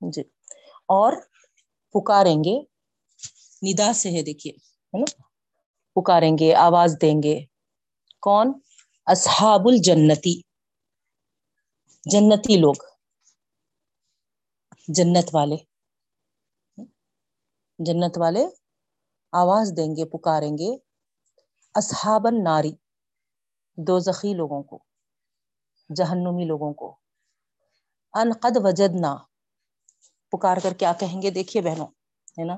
جی۔ اور پکاریں گے۔ ندا سے ہے دیکھیے، ہے نا؟ پکاریں گے، آواز دیں گے۔ کون؟ اصحاب الجنتی جنتی لوگ۔ جنت والے۔ جنت والے آواز دیں گے، پکاریں گے۔ اصحاب الناری دو زخی لوگوں کو، جہنمی لوگوں کو۔ ان قد وجدنا۔ پکار کر کیا کہیں گے، دیکھیے بہنوں، ہے نا؟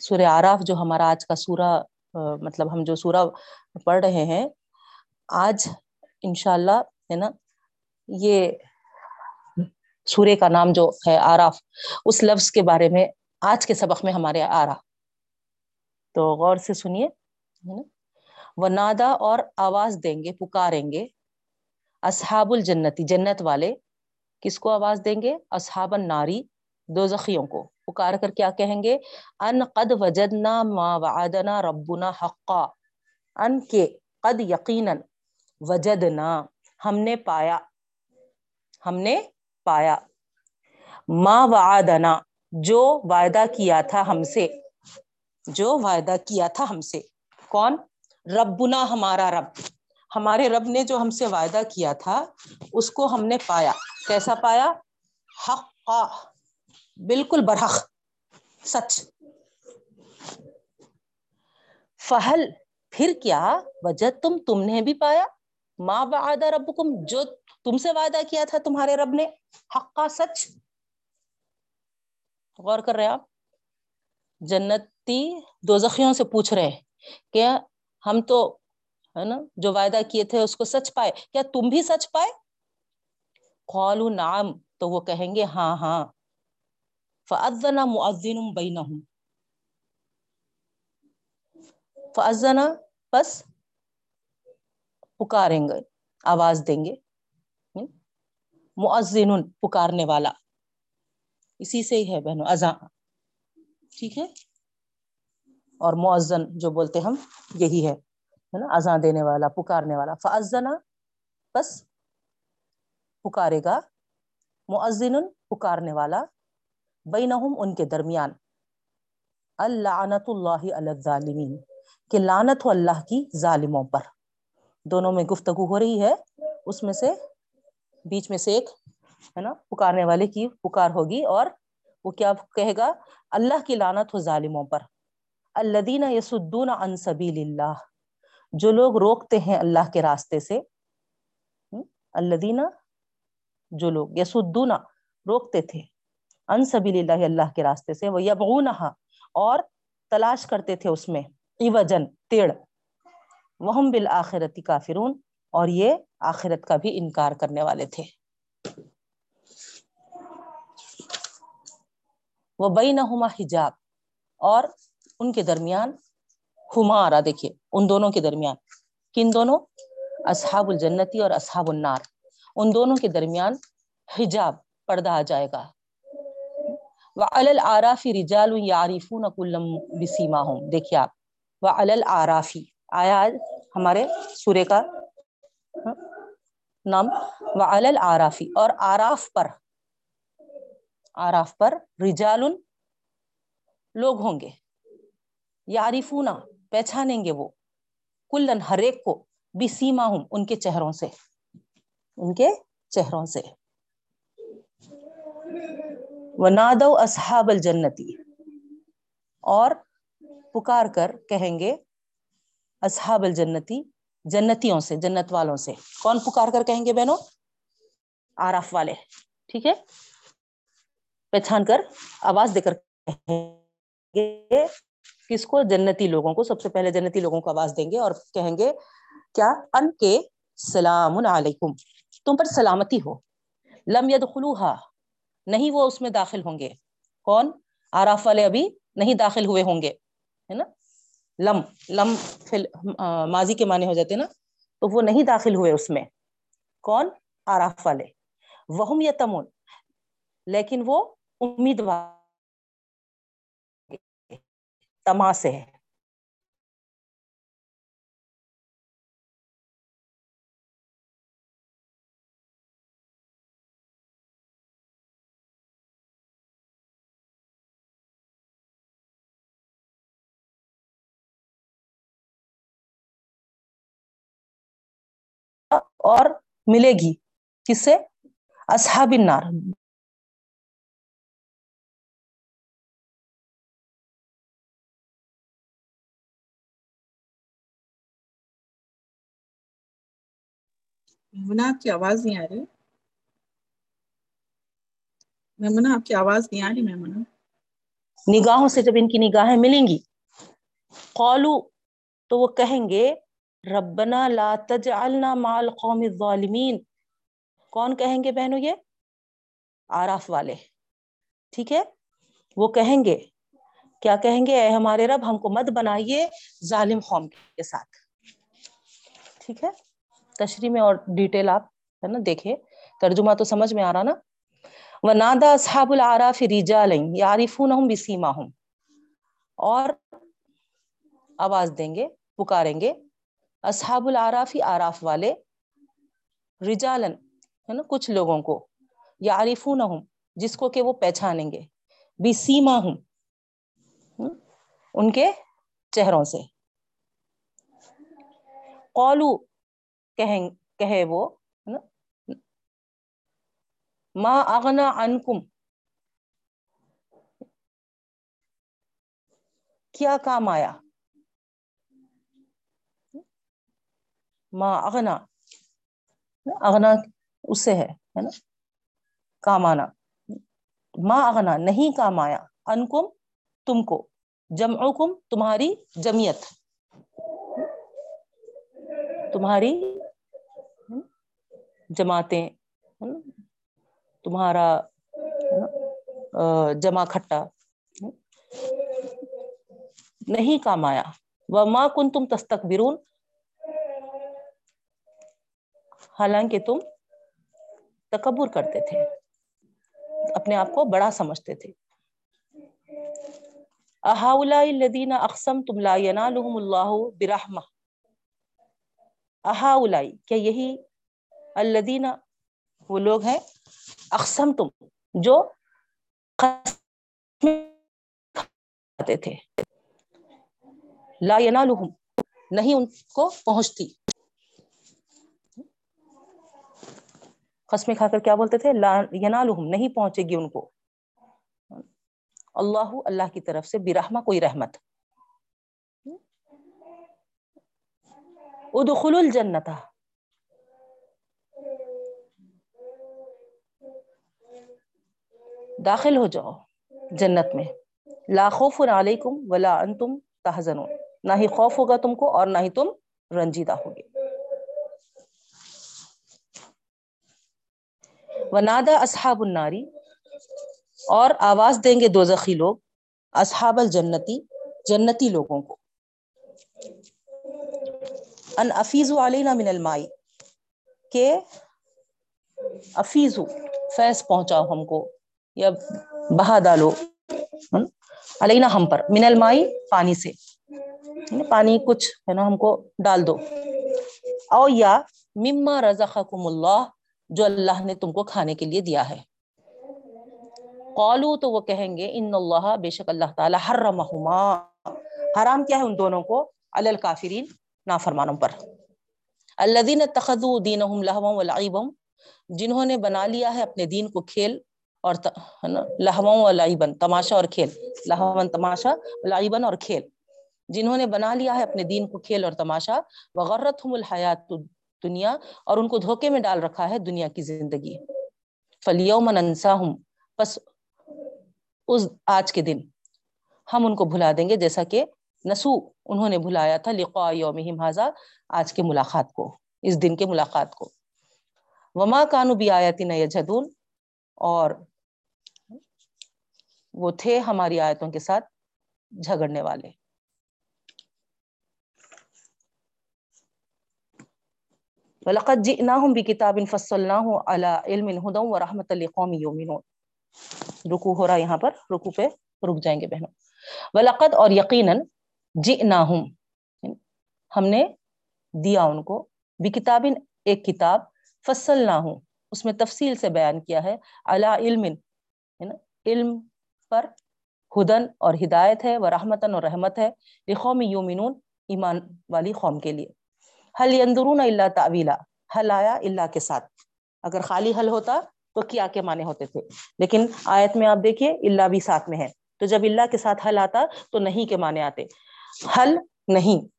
سورہ آراف جو ہمارا آج کا سورہ مطلب ہم جو سورہ پڑھ رہے ہیں، آج انشاء اللہ ہے نا، یہ سورے کا نام جو ہے آراف، اس لفظ کے بارے میں آج کے سبق میں ہمارے آ رہا تو غور سے سنیے وہ نادا اور آواز دیں گے، پکاریں گے، اصحاب الجنتی، جنت والے کس کو آواز دیں گے؟ اصحاب الناری دو زخیوں کو۔ پکار کر کیا کہیں گے؟ ان قد وجدنا ما وعدنا ربنا حقا۔ ان کے قد یقینا وجدنا، ہم نے پایا۔ ہم نے پایا۔ ما وعدنا، جو وعدہ کیا تھا ہم سے۔ جو وعدہ کیا تھا ہم سے۔ کون؟ ربنا، ہمارا رب۔ ہمارے رب نے جو ہم سے وعدہ کیا تھا، اس کو ہم نے پایا۔ کیسا پایا؟ حق بالکل برحق، سچ۔ فہل، پھر کیا؟ وجہ تم تم نے بھی پایا۔ ماں وعدہ ربکم، جو تم سے وعدہ کیا تھا تمہارے رب نے۔ حقا، سچ۔ غور کر رہے آپ۔ جنتی دو زخیوں سے پوچھ رہے کہ ہم تو، ہے نا، جو وعدہ کیے تھے اس کو سچ پائے۔ کیا تم بھی سچ پائے؟ قالوا نعم، تو وہ کہیں گے ہاں ہاں۔ فأذن مؤذن بینہم فأذن پس پکاریں گے، آواز دیں گے۔ مؤذن پکارنے والا۔ اسی سے ہی ہے بہنوں اذان ٹھیک ہے؟ اور مؤذن جو بولتے ہم، یہی ہے نا؟ اذان دینے والا، پکارنے والا۔ فأذن بس پکارے گا مؤذن پکارنے والا، بینہم ان کے درمیان۔ اللعنت اللہ علی الظالمین، کہ لعنت ہو اللہ کی ظالموں پر۔ دونوں میں گفتگو ہو رہی ہے، اس میں سے بیچ میں سے ایک، ہے نا، پکارنے والے کی پکار ہوگی اور وہ کیا کہے گا؟ اللہ کی لعنت ہو ظالموں پر۔ الذین یسدون عن سبیل اللہ، جو لوگ روکتے ہیں اللہ کے راستے سے۔ الذین جو لوگ یسدون، روکتے تھے۔ ان سبیل اللہ اللہ کے راستے سے۔ وہ یبغونہا اور تلاش کرتے تھے اس میں۔ عوجن تیڑ۔ وہم بالآخرتی کافرون، اور یہ آخرت کا بھی انکار کرنے والے تھے۔ وہ بینہما حجاب، اور ان کے درمیان ہما آ رہا دیکھیے، ان دونوں کے درمیان۔ کن دونوں؟ اصحاب الجنتی اور اصحاب النار۔ ان دونوں کے درمیان حجاب پردہ آ جائے گا۔ وعلی العراف رجال یعرفون کلا بسیماہم دیکھیے آپ وعلی العراف آیا آج ہمارے سورے کا نام؟ وعلی العراف اور آراف پر آراف پر رجال لوگ ہوں گے۔ یعرفون پہچانیں گے وہ۔ کلن ہر ایک کو بسیماہم ان کے چہروں سے۔ ان کے چہروں سے۔ ونادو اصحاب الجنتی۔ اور پکار کر کہیں گے اصحاب الجنتی، جنتیوں سے، جنت والوں سے۔ کون پکار کر کہیں گے بہنوں؟ آراف والے۔ ٹھیک ہے؟ پہچان کر آواز دے کر کہیں گے کس کو؟ جنتی لوگوں کو۔ سب سے پہلے جنتی لوگوں کو آواز دیں گے اور کہیں گے، کیا؟ ان کے سلام علیکم۔ تم پر سلامتی ہو۔ لم يدخلوها نہیں وہ اس میں داخل ہوں گے۔ کون؟ آراف والے ابھی نہیں داخل ہوئے ہوں گے، ہے نا؟ لم لم فل ماضی کے معنی ہو جاتے نا؟ تو وہ نہیں داخل ہوئے اس میں۔ کون؟ آراف والے۔ وہم یتمون، لیکن وہ امیدوار۔ تما سے ہے۔ اور ملے گی۔ کس سے؟ اصحاب النار۔ میمنا آپ کی آواز نہیں آ رہی۔ میمنا آپ کی آواز نہیں آ رہی میمنا نگاہوں سے جب ان کی نگاہیں ملیں گی قولو تو وہ کہیں گے ربنا لا تجعلنا مع القوم الظالمین۔ کون کہیں گے بہنوں یہ؟ آراف والے۔ ٹھیک ہے؟ وہ کہیں گے۔ کیا کہیں گے؟ اے ہمارے رب، ہم کو مت بنائیے ظالم قوم کے ساتھ۔ ٹھیک ہے؟ تشریح میں اور ڈیٹیل آپ ہے نا دیکھے ترجمہ تو سمجھ میں آ رہا نا۔ وہ نادا اصحاب العراف رجالین یعرفونہم بسیماہم اور آواز دیں گے، پکاریں گے۔ اصحاب العرافی آراف والے رجالن ہے نا، کچھ لوگوں کو، یعرفونہم، جس کو کہ وہ پہچانیں گے، بسیماہم ان کے چہروں سے۔ قولو کہیں، کہے وہ ما اغنا عنکم کیا کام آیا؟ ما اغنا اغنا اس سے ہے ہے نا؟ کام آنا ما اغنا، نہیں کام آیا انکم تم کو جمعکم، تمہاری جمعیت۔ تمہاری جماعتیں تمہارا جمع کھٹا۔ نہیں کام آیا وہ ماں کن تم تستکبرون حالانکہ تم تکبر کرتے تھے، اپنے آپ کو بڑا سمجھتے تھے۔ احاؤلاء الذین اقسمتم لا ینالهم اللہ برحمہ۔ احاؤلاء کیا یہی الذین، وہ لوگ ہیں، اقسمتم جو کھاتے تھے۔ لا ینالهم نہیں ان کو پہنچتی۔ قسمیں کھا کر کیا بولتے تھے؟ لا نہیں پہنچے گی ان کو۔ اللہ اللہ کی طرف سے برحمہ کوئی رحمت۔ ادخلوا الجنت داخل ہو جاؤ جنت میں۔ لا خوف علیکم ولا انتم تحزنون۔ نہ ہی خوف ہوگا تم کو اور نہ ہی تم رنجیدہ ہوگے۔ ونادا اصحاب الناری اور آواز دیں گے دوزخی لوگ، اصحاب الجنتی، جنتی لوگوں کو۔ ان افیز علینا من المائی کہ افیزو فیض پہنچاؤ ہم کو، یا بہا ڈالو۔ علینا ہم پر، من المائی پانی سے۔ یعنی پانی کچھ ہے نا ہم کو ڈال دو۔ او یا مما رزقکم اللہ جو اللہ نے تم کو کھانے کے لیے دیا ہے۔ قالو تو وہ کہیں گے، ان اللہ بے شک اللہ تعالی حرمہما۔ حرام کیا ہے ان دونوں کو؟ الکافرین نافرمانوں پر۔ الذین اتخذوا دینہم لہوا ولعبا جنہوں نے بنا لیا ہے اپنے دین کو کھیل اور لہوا ولعبا تماشا اور کھیل۔ لہوا، تماشا لعبا اور کھیل۔ جنہوں نے بنا لیا ہے اپنے دین کو کھیل اور تماشا۔ وغرتہم الحیات دنیا اور ان کو دھوکے میں ڈال رکھا ہے دنیا کی زندگی۔ فلیوم ننساہم پس اس آج کے دن ہم ان کو بھلا دیں گے جیسا کہ نسو انہوں نے بھلایا تھا لقاء یومہم ھذا آج کے ملاقات کو، اس دن کے ملاقات کو۔ وما کانوا بآیاتنا یجحدون اور وہ تھے ہماری آیتوں کے ساتھ جھگڑنے والے۔ وَلَقَدْ جِئْنَاهُمْ بِكِتَابٍ فَصَّلْنَاهُ عَلَى عِلْمٍ هُدًى وَرَحْمَةً لِقَوْمٍ يُؤْمِنُونَ. رکو ہو رہا یہاں پر، رکو پہ رک جائیں گے بہنوں. وَلَقَدْ اور یقیناً جِئْنَاهُمْ، ہم نے دیا ان کو بکتابن ایک کتاب فصلناہ اس میں تفصیل سے بیان کیا ہے، علی علم علم پر ہدن اور ہدایت ہے وہ اور رحمت ہے، لقوم یومنون ایمان والی قوم کے لیے۔ حل ينظرون الا تعویلا حل آیا اللہ کے ساتھ؟ اگر خالی حل ہوتا تو کیا کے معنی ہوتے تھے؟ لیکن آیت میں آپ دیکھیے اللہ بھی ساتھ میں ہے۔ تو جب اللہ کے ساتھ حل آتا تو نہیں کے معنی آتے۔ حل نہیں۔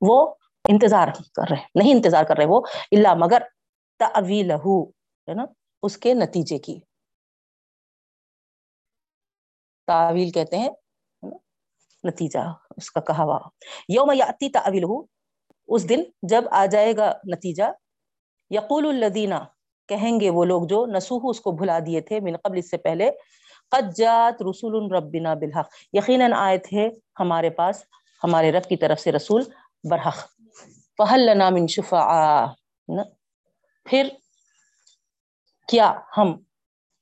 وہ انتظار کر رہے نہیں انتظار کر رہے وہ اللہ مگر ہے نا؟ اس کے نتیجے کی۔ تعویل کہتے ہیں نتیجہ، اس کا کہا یوم یاتی تعویل اس دن جب آ جائے گا نتیجہ، یقول الدینہ کہیں گے وہ لوگ جو نسوح اس کو بھلا دیے تھے من قبل، اس سے پہلے، قد جات رسول ربنا بالحق۔ یقیناً آئے تھے ہمارے پاس، ہمارے رب کی طرف سے رسول برحق۔ فہل لنا من شفعاء۔ پھر کیا ہم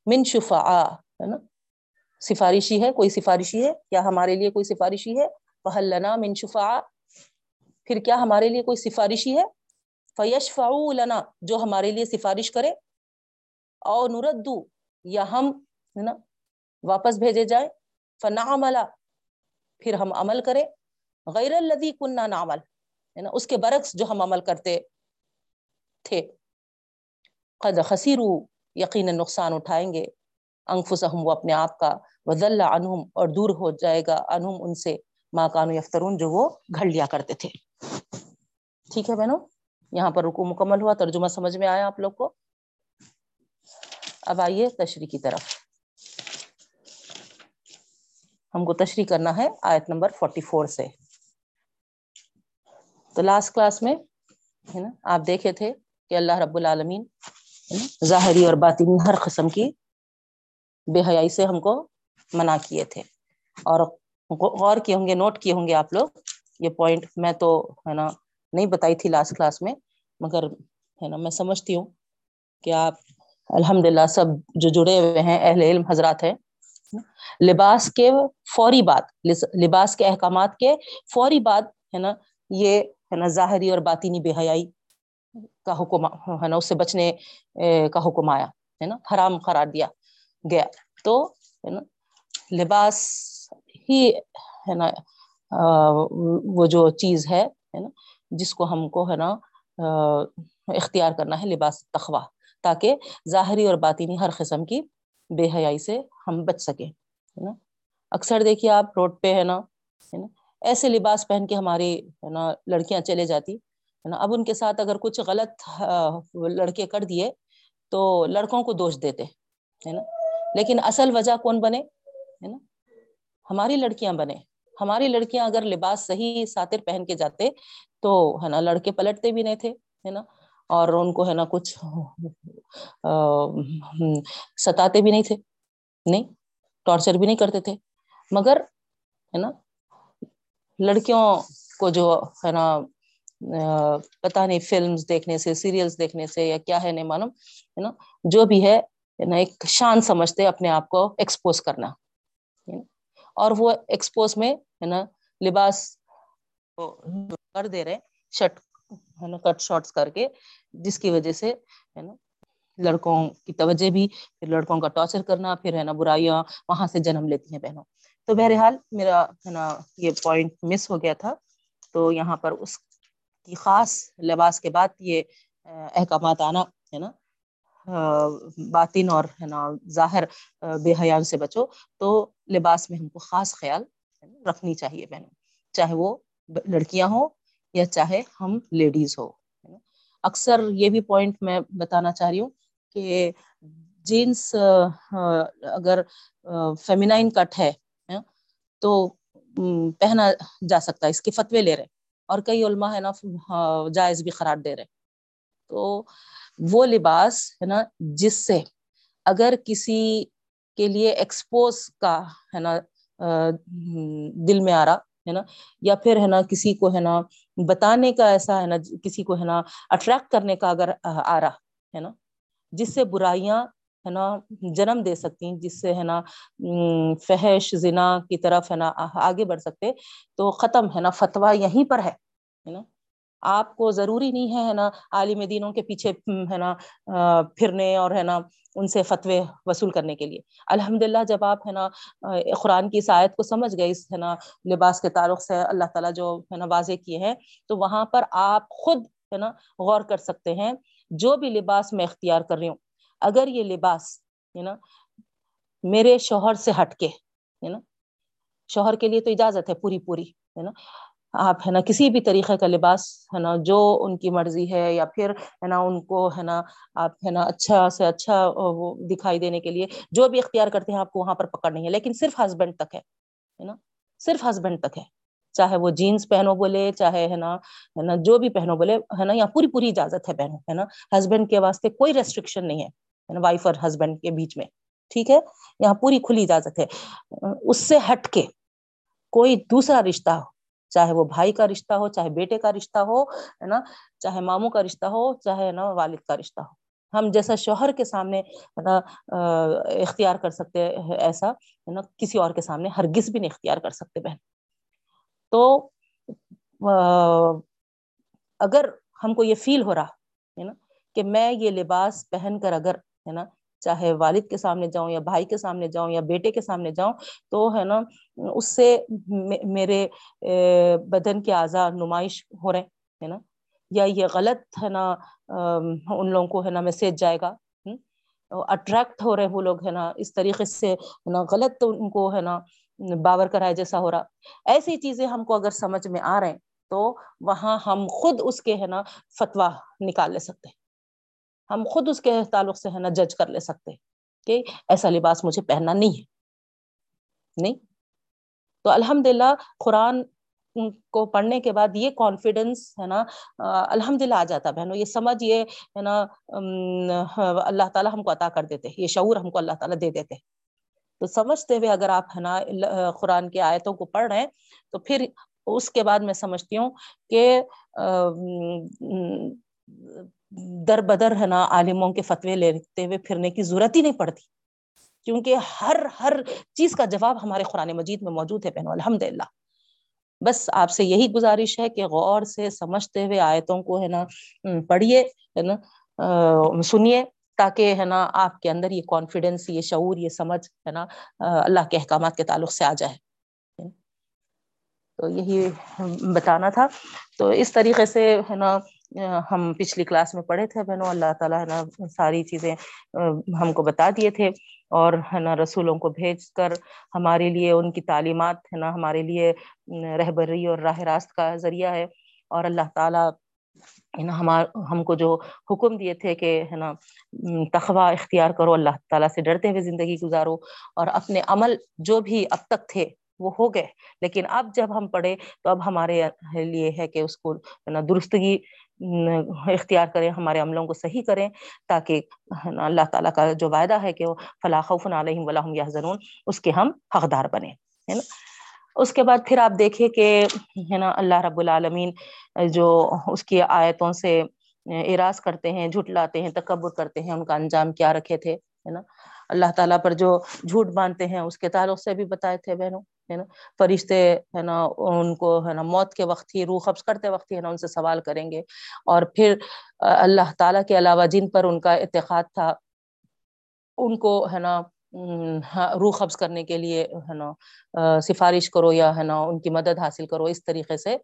من شفعاء ہے نا سفارشی ہے، کوئی سفارشی ہے؟ کیا ہمارے لیے کوئی سفارشی ہے؟ فہل لنا من شفعاء۔ پھر کیا ہمارے لیے کوئی سفارشی ہے؟ فیش لنا، جو ہمارے لیے سفارش کرے۔ او نردو یا ہم نا، واپس بھیجے جائے فنا پھر ہم عمل کرے غیر الدی کنہ نعمل، ہے نا، اس کے برعکس جو ہم عمل کرتے تھے۔ قد خسیرو یقینا نقصان اٹھائیں گے۔ انفسہم وہ اپنے آپ کا وزل عنہم اور دور ہو جائے گا عنہم ان سے ماں کانو یفترون جو وہ گھڑ لیا کرتے تھے۔ ٹھیک ہے بہنوں؟ یہاں پر رکو مکمل ہوا، ترجمہ سمجھ میں آیا آپ لوگ کو؟ اب آئیے تشریح کی طرف۔ ہم کو تشریح کرنا ہے آیت نمبر فورٹی فور سے۔ تو لاسٹ کلاس میں، ہے نا، آپ دیکھے تھے کہ اللہ رب العالمین ظاہری اور باطنی ہر قسم کی بے حیائی سے ہم کو منع کیے تھے۔ اور غور کیے ہوں گے، نوٹ کیے ہوں گے آپ لوگ، یہ پوائنٹ میں تو ہے نا، نہیں بتائی تھی لاسٹ کلاس میں، مگر ہے نا، میں سمجھتی ہوں کہ آپ الحمد للہ سب جو جڑے ہوئے ہیں، اہل علم حضرات ہیں، لباس کے فوری بات لباس کے احکامات کے فوری بات ہے نا، یہ ہے نا ظاہری اور باطینی بے حیائی کا حکم، ہے نا، اس سے بچنے کا حکم آیا، ہے نا، حرام قرار دیا۔ گیا تو ہے نا لباس ہی ہے نا وہ جو چیز ہے نا جس کو ہم کو ہے نا اختیار کرنا ہے لباس تخوا تاکہ ظاہری اور باطینی ہر قسم کی بے حیائی سے ہم بچ سکیں ہے نا اکثر دیکھیے آپ روڈ پہ ہے نا ہے نا ایسے لباس پہن کے ہماری ہے نا لڑکیاں چلے جاتی ہے نا اب ان کے ساتھ اگر کچھ غلط لڑکے کر دیے تو لڑکوں کو دوش دیتے ہے نا لیکن اصل وجہ کون بنے؟ ہے نا؟ ہماری لڑکیاں بنے۔ ہماری لڑکیاں اگر لباس صحیح ساتر پہن کے جاتے تو، ہے نا، لڑکے پلٹتے بھی نہیں تھے، ہے نا؟ اور ان کو، ہے نا، کچھ ستاتے بھی نہیں تھے، نہیں، ٹارچر بھی نہیں کرتے تھے۔ مگر، ہے نا، لڑکیوں کو جو، ہے نا پتا نہیں فلمس دیکھنے سے سیریلس دیکھنے سے یا کیا ہے، نہیں معلوم، ہے نا؟ جو بھی ہے نا، ایک شان سمجھتے اپنے آپ کو ایکسپوز کرنا اور وہ ایکسپوز میں، ہے نا، لباس کر دے رہے شرٹ ہے نا کٹ شارٹس کر کے، جس کی وجہ سے، ہے نا، لڑکوں کی توجہ بھی، پھر لڑکوں کا ٹارچر کرنا، پھر، ہے نا، برائیاں وہاں سے جنم لیتی ہیں بہنوں۔ تو بہرحال میرا، ہے نا، یہ پوائنٹ مس ہو گیا تھا۔ تو یہاں پر اس کی خاص لباس کے بعد یہ، احکامات آنا، ہے نا باطن اور ہے نا ظاہر بے حیال سے بچو۔ تو لباس میں ہم کو خاص خیال رکھنی چاہیے بہنوں۔ چاہے وہ لڑکیاں ہوں یا چاہے ہم لیڈیز ہو اکثر یہ بھی پوائنٹ میں بتانا چاہ رہی ہوں کہ جینس اگر فیمینائن کٹ ہے تو پہنا جا سکتا ہے، اس کے فتوے لے رہے اور کئی علماء ہے نا جائز بھی قرار دے رہے تو وہ لباس ہے نا جس سے اگر کسی کے لیے ایکسپوز کا ہے نا دل میں آ رہا ہے نا، یا پھر ہے نا کسی کو ہے نا بتانے کا ایسا ہے نا، کسی کو ہے نا اٹریکٹ کرنے کا اگر، آ رہا ہے نا، جس سے برائیاں ہے نا جنم دے سکتی جس سے ہے نا فحش، زنا کی طرف ہے نا آگے بڑھ سکتے، تو ختم ہے نا فتوا یہیں پر ہے نا۔ آپ کو ضروری نہیں ہے نا عالم دینوں کے پیچھے ہے نا پھرنے اور ہے نا ان سے فتوے وصول کرنے کے لیے الحمد للہ جب آپ ہے نا قرآن کی سائد کو سمجھ گئے اس ہے نا لباس کے تعلق سے اللہ تعالیٰ جو ہے نا واضح کیے ہیں تو وہاں پر آپ خود ہے نا غور کر سکتے ہیں جو بھی لباس میں اختیار کر رہی ہوں اگر یہ لباس ہے نا میرے شوہر سے ہٹ کے ہے نا شوہر کے لیے تو اجازت ہے پوری پوری ہے نا آپ ہے نا کسی بھی طریقے کا لباس ہے نا جو ان کی مرضی ہے یا پھر ہے نا ان کو ہے نا آپ ہے نا اچھا سے اچھا وہ دکھائی دینے کے لیے جو بھی اختیار کرتے ہیں آپ کو وہاں پر پکڑ نہیں ہے لیکن صرف ہسبینڈ تک ہے نا صرف ہسبینڈ تک ہے چاہے وہ جینس پہنو بولے چاہے ہے نا ہے نا جو بھی پہنو بولے ہے نا یا پوری پوری اجازت ہے پہنو ہے نا ہسبینڈ کے واسطے کوئی ریسٹرکشن نہیں ہے نا وائف اور ہسبینڈ کے بیچ میں ٹھیک ہے یہاں پوری کھلی اجازت ہے اس سے ہٹ کے کوئی دوسرا رشتہ ہو چاہے وہ بھائی کا رشتہ ہو، چاہے بیٹے کا رشتہ ہو، ہے نا؟ چاہے ماموں کا رشتہ ہو، چاہے نا، والد کا رشتہ ہو۔ ہم جیسا شوہر کے سامنے، ہے نا اختیار کر سکتے ایسا، ہے نا، کسی اور کے سامنے ہرگز بھی نہیں اختیار کر سکتے بہن۔ تو اگر ہم کو یہ فیل ہو رہا، ہے نا، کہ میں یہ لباس پہن کر اگر، ہے نا چاہے والد کے سامنے جاؤں یا بھائی کے سامنے جاؤں یا بیٹے کے سامنے جاؤں، تو ہے نا، اس سے میرے بدن کے اعضاء نمائش ہو رہے ہے نا؟ یا یہ غلط، ہے نا ان لوگوں کو، ہے نا میسج جائے گا اٹریکٹ ہو رہے وہ لوگ، ہے نا، اس طریقے سے، ہے نا، غلط ان کو، ہے نا، باور کرائے جیسا ہو رہا۔ ایسی چیزیں ہم کو اگر سمجھ میں آ رہے ہیں، تو وہاں ہم خود اس کے، ہے نا فتوا نکال لے سکتے ہم خود اس کے تعلق سے ہے نا جج کر لے سکتے کہ ایسا لباس مجھے پہننا نہیں ہے۔ نہیں؟ تو الحمد للہ قرآن کو پڑھنے کے بعد یہ کانفیڈینس ہے نا الحمد للہ آ جاتا بہنوں۔ یہ سمجھ، یہ ہے نا ہاں، اللہ تعالیٰ ہم کو عطا کر دیتے یہ شعور ہم کو اللہ تعالیٰ دے دیتے تو سمجھتے ہوئے اگر آپ ہے نا قرآن کی آیتوں کو پڑھ رہے ہیں، تو پھر اس کے بعد میں سمجھتی ہوں کہ در بدر ہے نا، عالموں کے فتوے لیتے ہوئے پھرنے کی ضرورت ہی نہیں پڑتی۔ کیونکہ ہر ہر چیز کا جواب ہمارے قرآن مجید میں موجود ہے بہنوں الحمد للہ بس آپ سے یہی گزارش ہے کہ غور سے سمجھتے ہوئے آیتوں کو ہے نا پڑھیے، ہے نا سنیے، تاکہ ہے نا آپ کے اندر یہ کانفیڈینس یہ شعور، یہ سمجھ ہے نا اللہ کے احکامات کے تعلق سے آ جائے۔ تو یہی بتانا تھا۔ تو اس طریقے سے ہے نا ہم پچھلی کلاس میں پڑھے تھے بہنوں، اللہ تعالیٰ ہے نا ساری چیزیں ہم کو بتا دیے تھے اور ہے نا رسولوں کو بھیج کر ہمارے لیے ان کی تعلیمات ہے نا ہمارے لیے رہبری اور راہ راست کا ذریعہ ہے اور اللہ تعالیٰ ہمار ہم کو جو حکم دیے تھے کہ ہے نا تخوا اختیار کرو، اللہ تعالیٰ سے ڈرتے ہوئے زندگی گزارو اور اپنے عمل جو بھی اب تک تھے وہ ہو گئے۔ لیکن اب جب ہم پڑھے تو اب ہمارے لیے ہے کہ اس کو درستگی اختیار کریں، ہمارے عملوں کو صحیح کریں، تاکہ اللہ تعالیٰ کا جو وعدہ ہے کہ وہ فلاح خوف علیہم ولاحم یا اس کے ہم حقدار بنے ہے نا؟ اس کے بعد پھر آپ دیکھیے کہ، ہے نا، اللہ رب العالمین جو اس کی آیتوں سے اراض کرتے ہیں، جھٹلاتے ہیں، تکبر کرتے ہیں، ان کا انجام کیا رکھے تھے، ہے نا؟ اللہ تعالیٰ پر جو جھوٹ باندھتے ہیں، اس کے تعلق سے بھی بتائے تھے بہنوں۔ ہے نا؟ فرشتے ہے نا، ان کو ہے نا موت کے وقت ہی، روح قبض کرتے وقت ہی ہے نا ان سے سوال کریں گے۔ اور پھر اللہ تعالیٰ کے علاوہ جن پر ان کا اعتقاد تھا، ان کو ہے نا ہاں، روح قبض کرنے کے لیے ہے نا سفارش کرو یا ہے نا ان کی مدد حاصل کرو۔ اس طریقے سے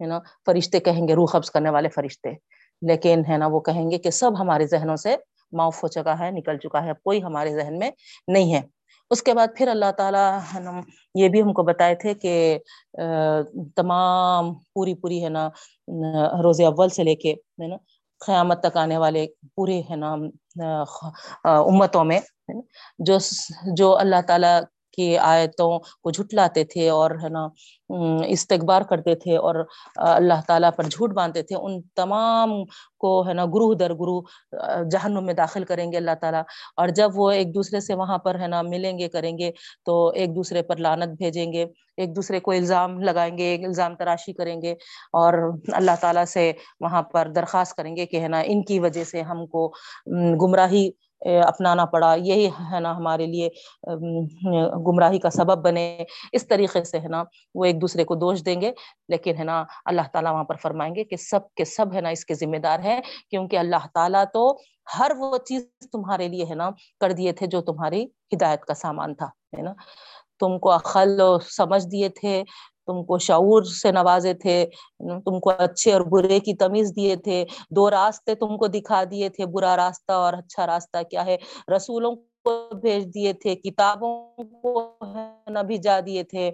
ہے نا فرشتے کہیں گے، روح قبض کرنے والے فرشتے۔ لیکن ہے نا وہ کہیں گے کہ سب ہمارے ذہنوں سے معاف ہو چکا ہے، نکل چکا ہے کوئی ہمارے ذہن میں نہیں ہے۔ اس کے بعد پھر اللہ تعالیٰ یہ بھی ہم کو بتائے تھے کہ تمام پوری پوری ہے نا، روز اول سے لے کے، ہے نا، قیامت تک آنے والے پورے، ہے نا امتوں میں جو جو اللہ تعالیٰ کی آیتوں کو جھٹلاتے تھے اور ہے نا استقبار کرتے تھے اور اللہ تعالیٰ پر جھوٹ باندھتے تھے۔ ان تمام کو ہے نا، گروہ در گروہ جہنم میں داخل کریں گے اللہ تعالیٰ۔ اور جب وہ ایک دوسرے سے وہاں پر ہے نا ملیں گے، کریں گے، تو ایک دوسرے پر لانت بھیجیں گے۔ ایک دوسرے کو الزام لگائیں گے، الزام تراشی کریں گے۔ اور اللہ تعالیٰ سے وہاں پر درخواست کریں گے کہ ہے نا، ان کی وجہ سے ہم کو گمراہی اپنانا پڑا۔ یہی ہے نا ہمارے لیے گمراہی کا سبب بنے۔ اس طریقے سے ہے نا وہ ایک دوسرے کو دوش دیں گے۔ لیکن ہے نا اللہ تعالیٰ وہاں پر فرمائیں گے کہ سب کے سب ہے نا اس کے ذمہ دار ہیں۔ کیونکہ اللہ تعالیٰ تو ہر وہ چیز تمہارے لیے ہے نا کر دیے تھے جو تمہاری ہدایت کا سامان تھا، ہے نا۔ تم کو عقل سمجھ دیے تھے۔ تم کو شعور سے نوازے تھے، تم کو اچھے اور برے کی تمیز دیے تھے، دو راستے تم کو دکھا دیے تھے، برا راستہ اور اچھا راستہ کیا ہے؟ رسولوں کو بھیج دیے تھے، کتابوں کو ہے نا بھیجا دیے تھے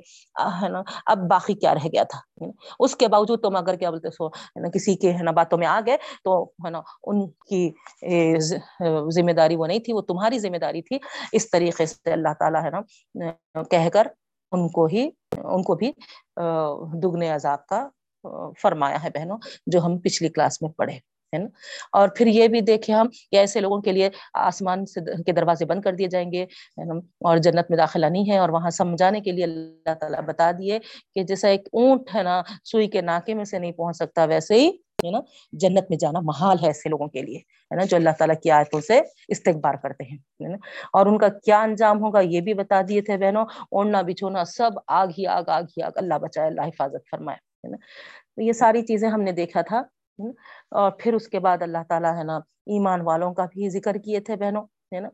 ہے نا؟ اب باقی کیا رہ گیا تھا؟ اس کے باوجود تم اگر کیا بولتے سو، ہے نا، کسی کے، ہے نا، باتوں میں آ گئے تو، ہے نا، ان کی ذمہ داری وہ نہیں تھی، وہ تمہاری ذمہ داری تھی۔ اس طریقے سے اللہ تعالیٰ، ہے نا، کہہ کر ان کو ہی، ان کو بھی دگنے عذاب کا فرمایا ہے بہنوں، جو ہم پچھلی کلاس میں پڑھے۔ ہے نا۔ اور پھر یہ بھی دیکھیں ہم کہ ایسے لوگوں کے لیے آسمان سے کے دروازے بند کر دیے جائیں گے اور جنت میں داخلہ نہیں ہے اور وہاں سمجھانے کے لیے اللہ تعالیٰ بتا دیے کہ جیسا ایک اونٹ ہے نا، سوئی کے ناکے میں سے نہیں پہنچ سکتا، ویسے ہی ہے نا، جنت میں جانا محال ہے ایسے لوگوں کے لیے، ہے نا، جو اللہ تعالیٰ کی آیتوں سے استقبار کرتے ہیں اور ان کا کیا انجام ہوگا یہ بھی بتا دیے تھے بہنوں۔ اوڑھنا، بچھونا، سب آگ ہی آگ آگ ہی آگ، اللہ بچائے، اللہ حفاظت فرمائے، ہے نا۔ یہ ساری چیزیں ہم نے دیکھا تھا۔ اور پھر اس کے بعد اللہ تعالیٰ ہے نا ایمان والوں کا بھی ذکر کیے تھے بہنوں، ہے نا؟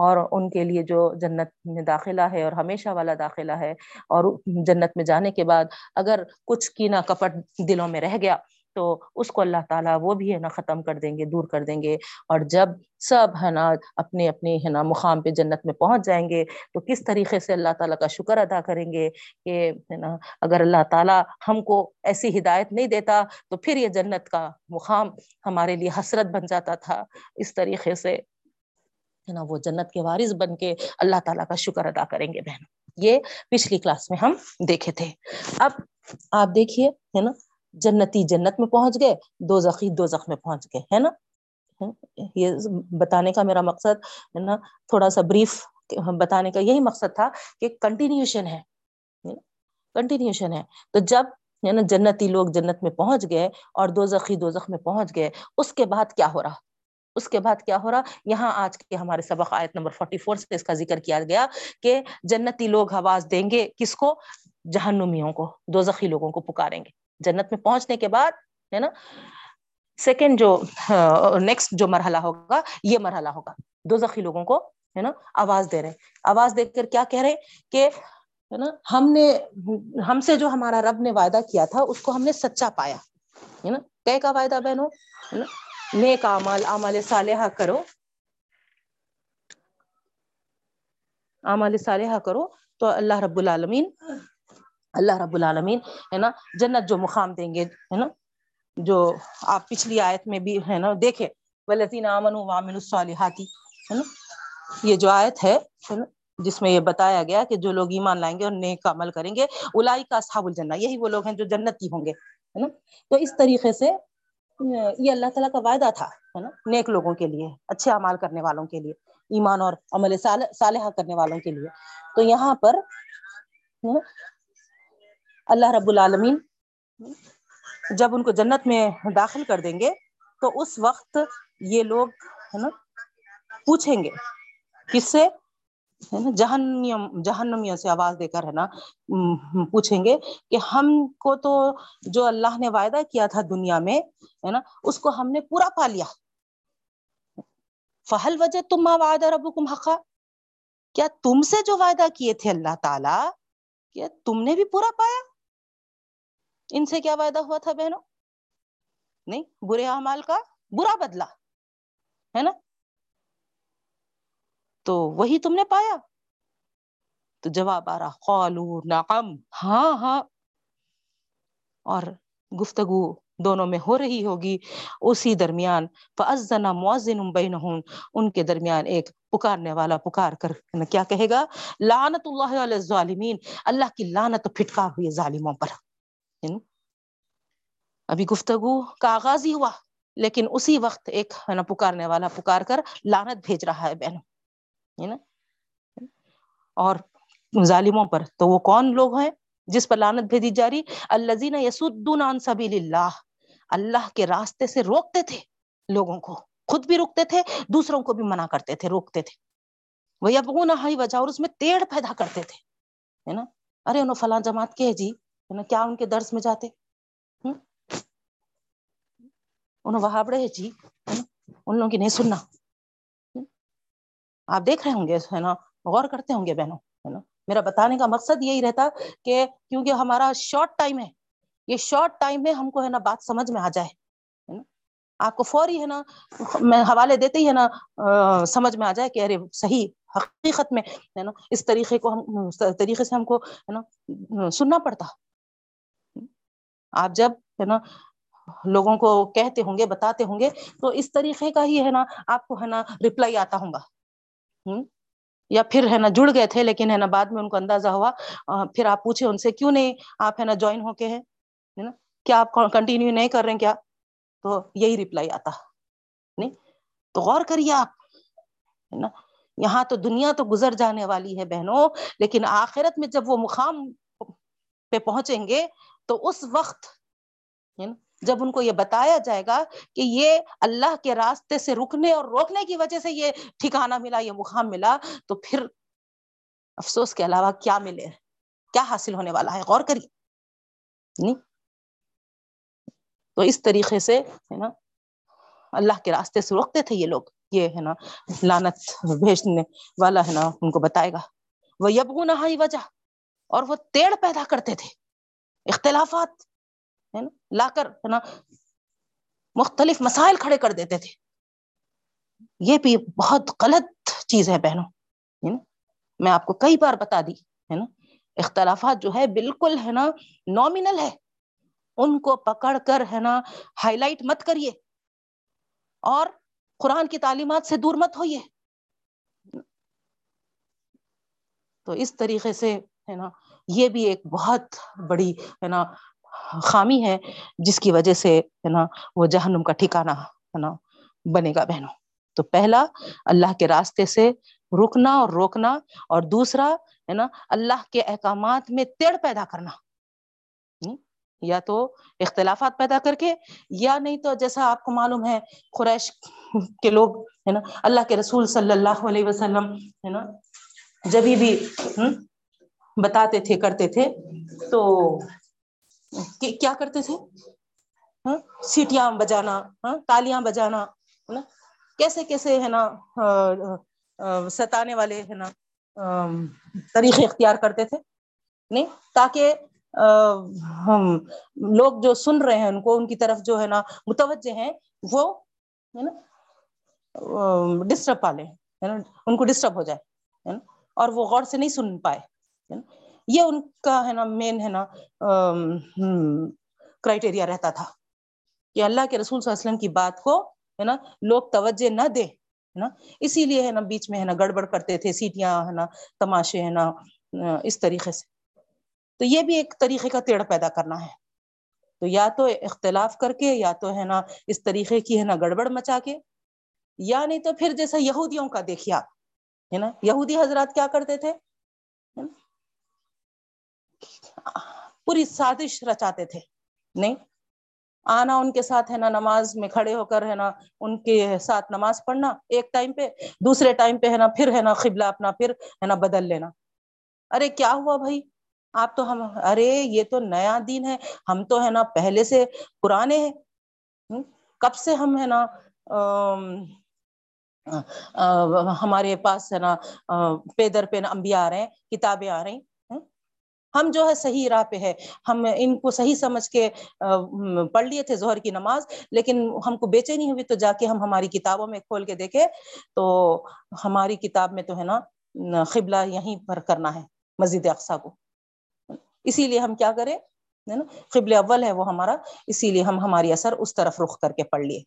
اور ان کے لیے جو جنت میں داخلہ ہے اور ہمیشہ والا داخلہ ہے، اور جنت میں جانے کے بعد اگر کچھ کینا کپٹ دلوں میں رہ گیا تو اس کو اللہ تعالیٰ وہ بھی ہے نا ختم کر دیں گے، دور کر دیں گے۔ اور جب سب ہے نا اپنے اپنے ہے نا مقام پہ جنت میں پہنچ جائیں گے، تو کس طریقے سے اللہ تعالیٰ کا شکر ادا کریں گے کہ ہے نا اگر اللہ تعالیٰ ہم کو ایسی ہدایت نہیں دیتا تو پھر یہ جنت کا مقام ہمارے لیے حسرت بن جاتا تھا۔ اس طریقے سے ہے نا وہ جنت کے وارث بن کے اللہ تعالیٰ کا شکر ادا کریں گے بہن۔ یہ پچھلی کلاس میں ہم دیکھے تھے۔ اب آپ دیکھیے ہے نا جنتی جنت میں پہنچ گئے دو زخی دو زخ میں پہنچ گئے، ہے نا؟ یہ بتانے کا میرا مقصد ہے نا، تھوڑا سا بریف بتانے کا یہی مقصد تھا کہ کنٹینیوشن ہے کنٹینیوشن ہے۔ تو جب، ہے نا، جنتی لوگ جنت میں پہنچ گئے اور دو زخی دو زخ میں پہنچ گئے، اس کے بعد کیا ہو رہا؟ اس کے بعد کیا ہو رہا؟ یہاں آج کے ہمارے سبق آیت نمبر 44 سے اس کا ذکر کیا گیا کہ جنتی لوگ آواز دیں گے کس کو؟ جہنمیوں کو دو زخی لوگوں کو پکاریں گے۔ جنت میں پہنچنے کے بعد، ہے نا سیکنڈ جو ہاں، نیکسٹ جو مرحلہ ہوگا، یہ مرحلہ ہوگا۔ دو زخی لوگوں کو، ہے نا، آواز دے رہے آواز دے کر کیا کہہ رہے کہ، ہے نا، ہم نے، ہم سے جو ہمارا رب نے وعدہ کیا تھا، اس کو ہم نے سچا پایا، ہے نا۔ کہ کا وعدہ بہنوں؟ ہے نا، نیک عمل عمل صالحہ کرو۔ عمل صالحہ کرو تو اللہ رب العالمین اللہ رب العالمین، ہے نا، جنت جو مقام دیں گے، ہے نا، جو آپ پچھلی آیت میں بھی، ہے نا دیکھے ولطین امن وامن الصالحاتی ہے نا، یہ جو آیت ہے نا، جس میں یہ بتایا گیا کہ جو لوگ ایمان لائیں گے اور نیک عمل کریں گے الائی کا اصحاب الجنہ، یہی وہ لوگ ہیں جو جنتی ہوں گے، ہے نا، تو اس طریقے سے، یہ اللہ تعالیٰ کا وعدہ تھا، ہے نا، نیک لوگوں کے لیے، اچھے اعمال کرنے والوں کے لیے، ایمان اور عمل صالحہ کرنے والوں کے لیے، تو یہاں پر اللہ رب العالمین جب ان کو جنت میں داخل کر دیں گے، تو اس وقت یہ لوگ، ہے نا، پوچھیں گے کس سے؟ جہنم، جہنمیوں سے آواز دے کر، ہے نا پوچھیں گے کہ ہم کو تو جو اللہ نے وعدہ کیا تھا دنیا میں، ہے نا، اس کو ہم نے پورا پا لیا۔ فہل وجہ تم وعدہ ربکم حقا۔ کیا تم سے جو وعدہ کیے تھے اللہ تعالی، کیا تم نے بھی پورا پایا؟ ان سے کیا وعدہ ہوا تھا بہنوں؟ نہیں، برے اعمال کا برا بدلا ہے نا؟ تو وہی تم نے پایا؟ تو جواب آ رہا، قالو نعم۔ ہاں ہاں۔ اور گفتگو دونوں میں ہو رہی ہوگی۔ اسی درمیان فَأَذَّنَ مُعَذِّنٌ بَيْنَهُمْ۔ ان کے درمیان ایک پکارنے والا پکار کر کیا کہے گا؟ لعنت اللہ علی الظالمین۔ اللہ کی لعنت پھٹکار ہوئی ظالموں پر۔ ابھی گفتگو کا آغاز ہی ہوا، لیکن اسی وقت ایک ہے نا پکارنے والا پکار کر لانت بھیج رہا ہے بہنوں، ہے نا؟ اور ظالموں پر تو وہ کون لوگ ہیں جس پر لانت بھیجی جا رہی؟ الزین یسدون عن سبیل اللہ اللہ کے راستے سے روکتے تھے لوگوں کو، خود بھی رکتے تھے، دوسروں کو بھی منع کرتے تھے، روکتے تھے۔ وہ اب نہ وجہ اور اس میں تیڑ پیدا کرتے تھے، ہے نا؟ ارے انہوں فلاں جماعت کے جی ہے نا کیا ان کے درس میں جاتے انہوں وہابڑے ہے جی ہے نا ان لوگوں کی نہیں سننا۔ آپ دیکھ رہے ہوں گے، ہے نا؟ غور کرتے ہوں گے بہنوں، ہے نا؟ میرا بتانے کا مقصد یہی رہتا کہ کیونکہ ہمارا شارٹ ٹائم ہے، یہ شارٹ ٹائم میں ہم کو، ہے نا، بات سمجھ میں آ جائے آپ کو فوری، ہے نا، میں حوالے دیتے ہی، ہے نا سمجھ میں آ جائے کہ ارے، صحیح، حقیقت میں، ہے نا، اس طریقے کو ہم طریقے سے ہم کو، ہے نا، سننا پڑتا۔ آپ جب ہے نا لوگوں کو کہتے ہوں گے، بتاتے ہوں گے، تو اس طریقے کا ہی ہے نا آپ کو ہے نا ریپلائی آتا ہوں گا۔ یا پھر ہے نا جڑ گئے تھے، لیکن ہے نا بعد میں ان کو اندازہ ہوا پھر آپ پوچھے ان سے کیوں نہیں آپ ہے نا جوائن ہو کے ہے نا؟ کیا آپ کنٹینیو نہیں کر رہے ہیں کیا؟ تو یہی ریپلائی آتا۔ نہیں؟ تو غور کریے آپ۔ ہے نا؟ یہاں تو دنیا تو گزر جانے والی ہے بہنوں، لیکن آخرت میں جب وہ مقام پہ پہنچیں گے تو اس وقت یعنی جب ان کو یہ بتایا جائے گا کہ یہ اللہ کے راستے سے رکنے اور روکنے کی وجہ سے یہ ٹھکانا ملا، یہ مقام ملا، تو پھر افسوس کے علاوہ کیا ملے؟ کیا حاصل ہونے والا ہے؟ غور کریے۔ نہیں تو اس طریقے سے، ہے نا، اللہ کے راستے سے روکتے تھے یہ لوگ، یہ، ہے نا لانت بھیجنے والا، ہے نا، ان کو بتائے گا۔ وہ یبگو نہ وجہ اور وہ تیڑ پیدا کرتے تھے۔ اختلافات، ہے نا؟ لا کر، ہے نا؟ مختلف مسائل کھڑے کر دیتے تھے۔ یہ بھی بہت غلط چیز ہے بہنوں میں آپ کو کئی بار بتا دی، ہے نا؟ اختلافات جو ہے بالکل، ہے نا نامنل ہے۔ ان کو پکڑ کر، ہے نا ہائی لائٹ مت کریے۔ اور قرآن کی تعلیمات سے دور مت ہوئیے۔ تو اس طریقے سے، ہے نا یہ بھی ایک بہت بڑی ہے نا، خامی ہے، جس کی وجہ سے ہے نا، وہ جہنم کا ٹھکانا ہے نا بنے گا بہنوں۔ تو پہلا، اللہ کے راستے سے رکنا اور روکنا، اور دوسرا ہے نا، اللہ کے احکامات میں تیڑ پیدا کرنا۔ یا تو اختلافات پیدا کر کے، یا نہیں تو جیسا آپ کو معلوم ہے، قریش کے لوگ ہے نا، اللہ کے رسول صلی اللہ علیہ وسلم ہے نا، جبھی بھی بتاتے تھے، کرتے تھے۔ تو کیا کرتے تھے؟ ہاں، سیٹیاں بجانا ہاں، تالیاں بجانا، ہے نا؟ کیسے کیسے، ہے نا ستانے والے، ہے نا طریقے اختیار کرتے تھے۔ نہیں، تاکہ ہم لوگ جو سن رہے ہیں، ان کو ان کی طرف جو ہے نا متوجہ ہیں، وہ، ہے نا ڈسٹرب پا لے نا، ان کو ڈسٹرب ہو جائے نا، اور وہ غور سے نہیں سن پائے۔ یہ ان کا ہے نا مین ہے نا um, hmm, کرائٹیریا رہتا تھا کہ اللہ کے رسول صلی اللہ علیہ وسلم کی بات کو ہے نا لوگ توجہ نہ دے ہے نا؟ اسی لیے ہے نا بیچ میں ہے نا گڑبڑ کرتے تھے، سیٹیاں ہے نا، تماشے ہے نا اس طریقے سے۔ تو یہ بھی ایک طریقے کا تیڑ پیدا کرنا ہے۔ تو یا تو اختلاف کر کے، یا تو ہے نا اس طریقے کی ہے نا گڑبڑ مچا کے۔ یا نہیں تو پھر جیسا یہودیوں کا دیکھیے آپ، ہے نا؟ یہودی حضرات کیا کرتے تھے؟ پوری سازش رچاتے تھے۔ نہیں، آنا ان کے ساتھ ہے نا نماز میں کھڑے ہو کر ہے نا ان کے ساتھ نماز پڑھنا۔ ایک ٹائم پہ، دوسرے ٹائم پہ ہے نا پھر ہے نا قبلہ اپنا، پھر ہے نا بدل لینا۔ ارے، کیا ہوا بھائی؟ آپ تو ہم، ارے، یہ تو نیا دن ہے۔ ہم تو ہے نا پہلے سے پرانے ہیں۔ کب سے ہم ہے نا ہمارے پاس ہے نا پے در پہ انبیاء آ رہے ہیں، کتابیں آ رہی۔ ہم جو ہے صحیح راہ پہ ہے ہم ان کو صحیح سمجھ کے پڑھ لیے تھے ظہر کی نماز، لیکن ہم کو بیچے نہیں ہوئی تو جا کے ہم ہماری کتابوں میں کھول کے دیکھے تو ہماری کتاب میں تو ہے نا قبلہ یہیں پر کرنا ہے، مسجد اقسا کو۔ اسی لیے ہم کیا کریں؟ نا قبل اول ہے وہ ہمارا، اسی لیے ہم ہماری اثر اس طرف رخ کر کے پڑھ لیے۔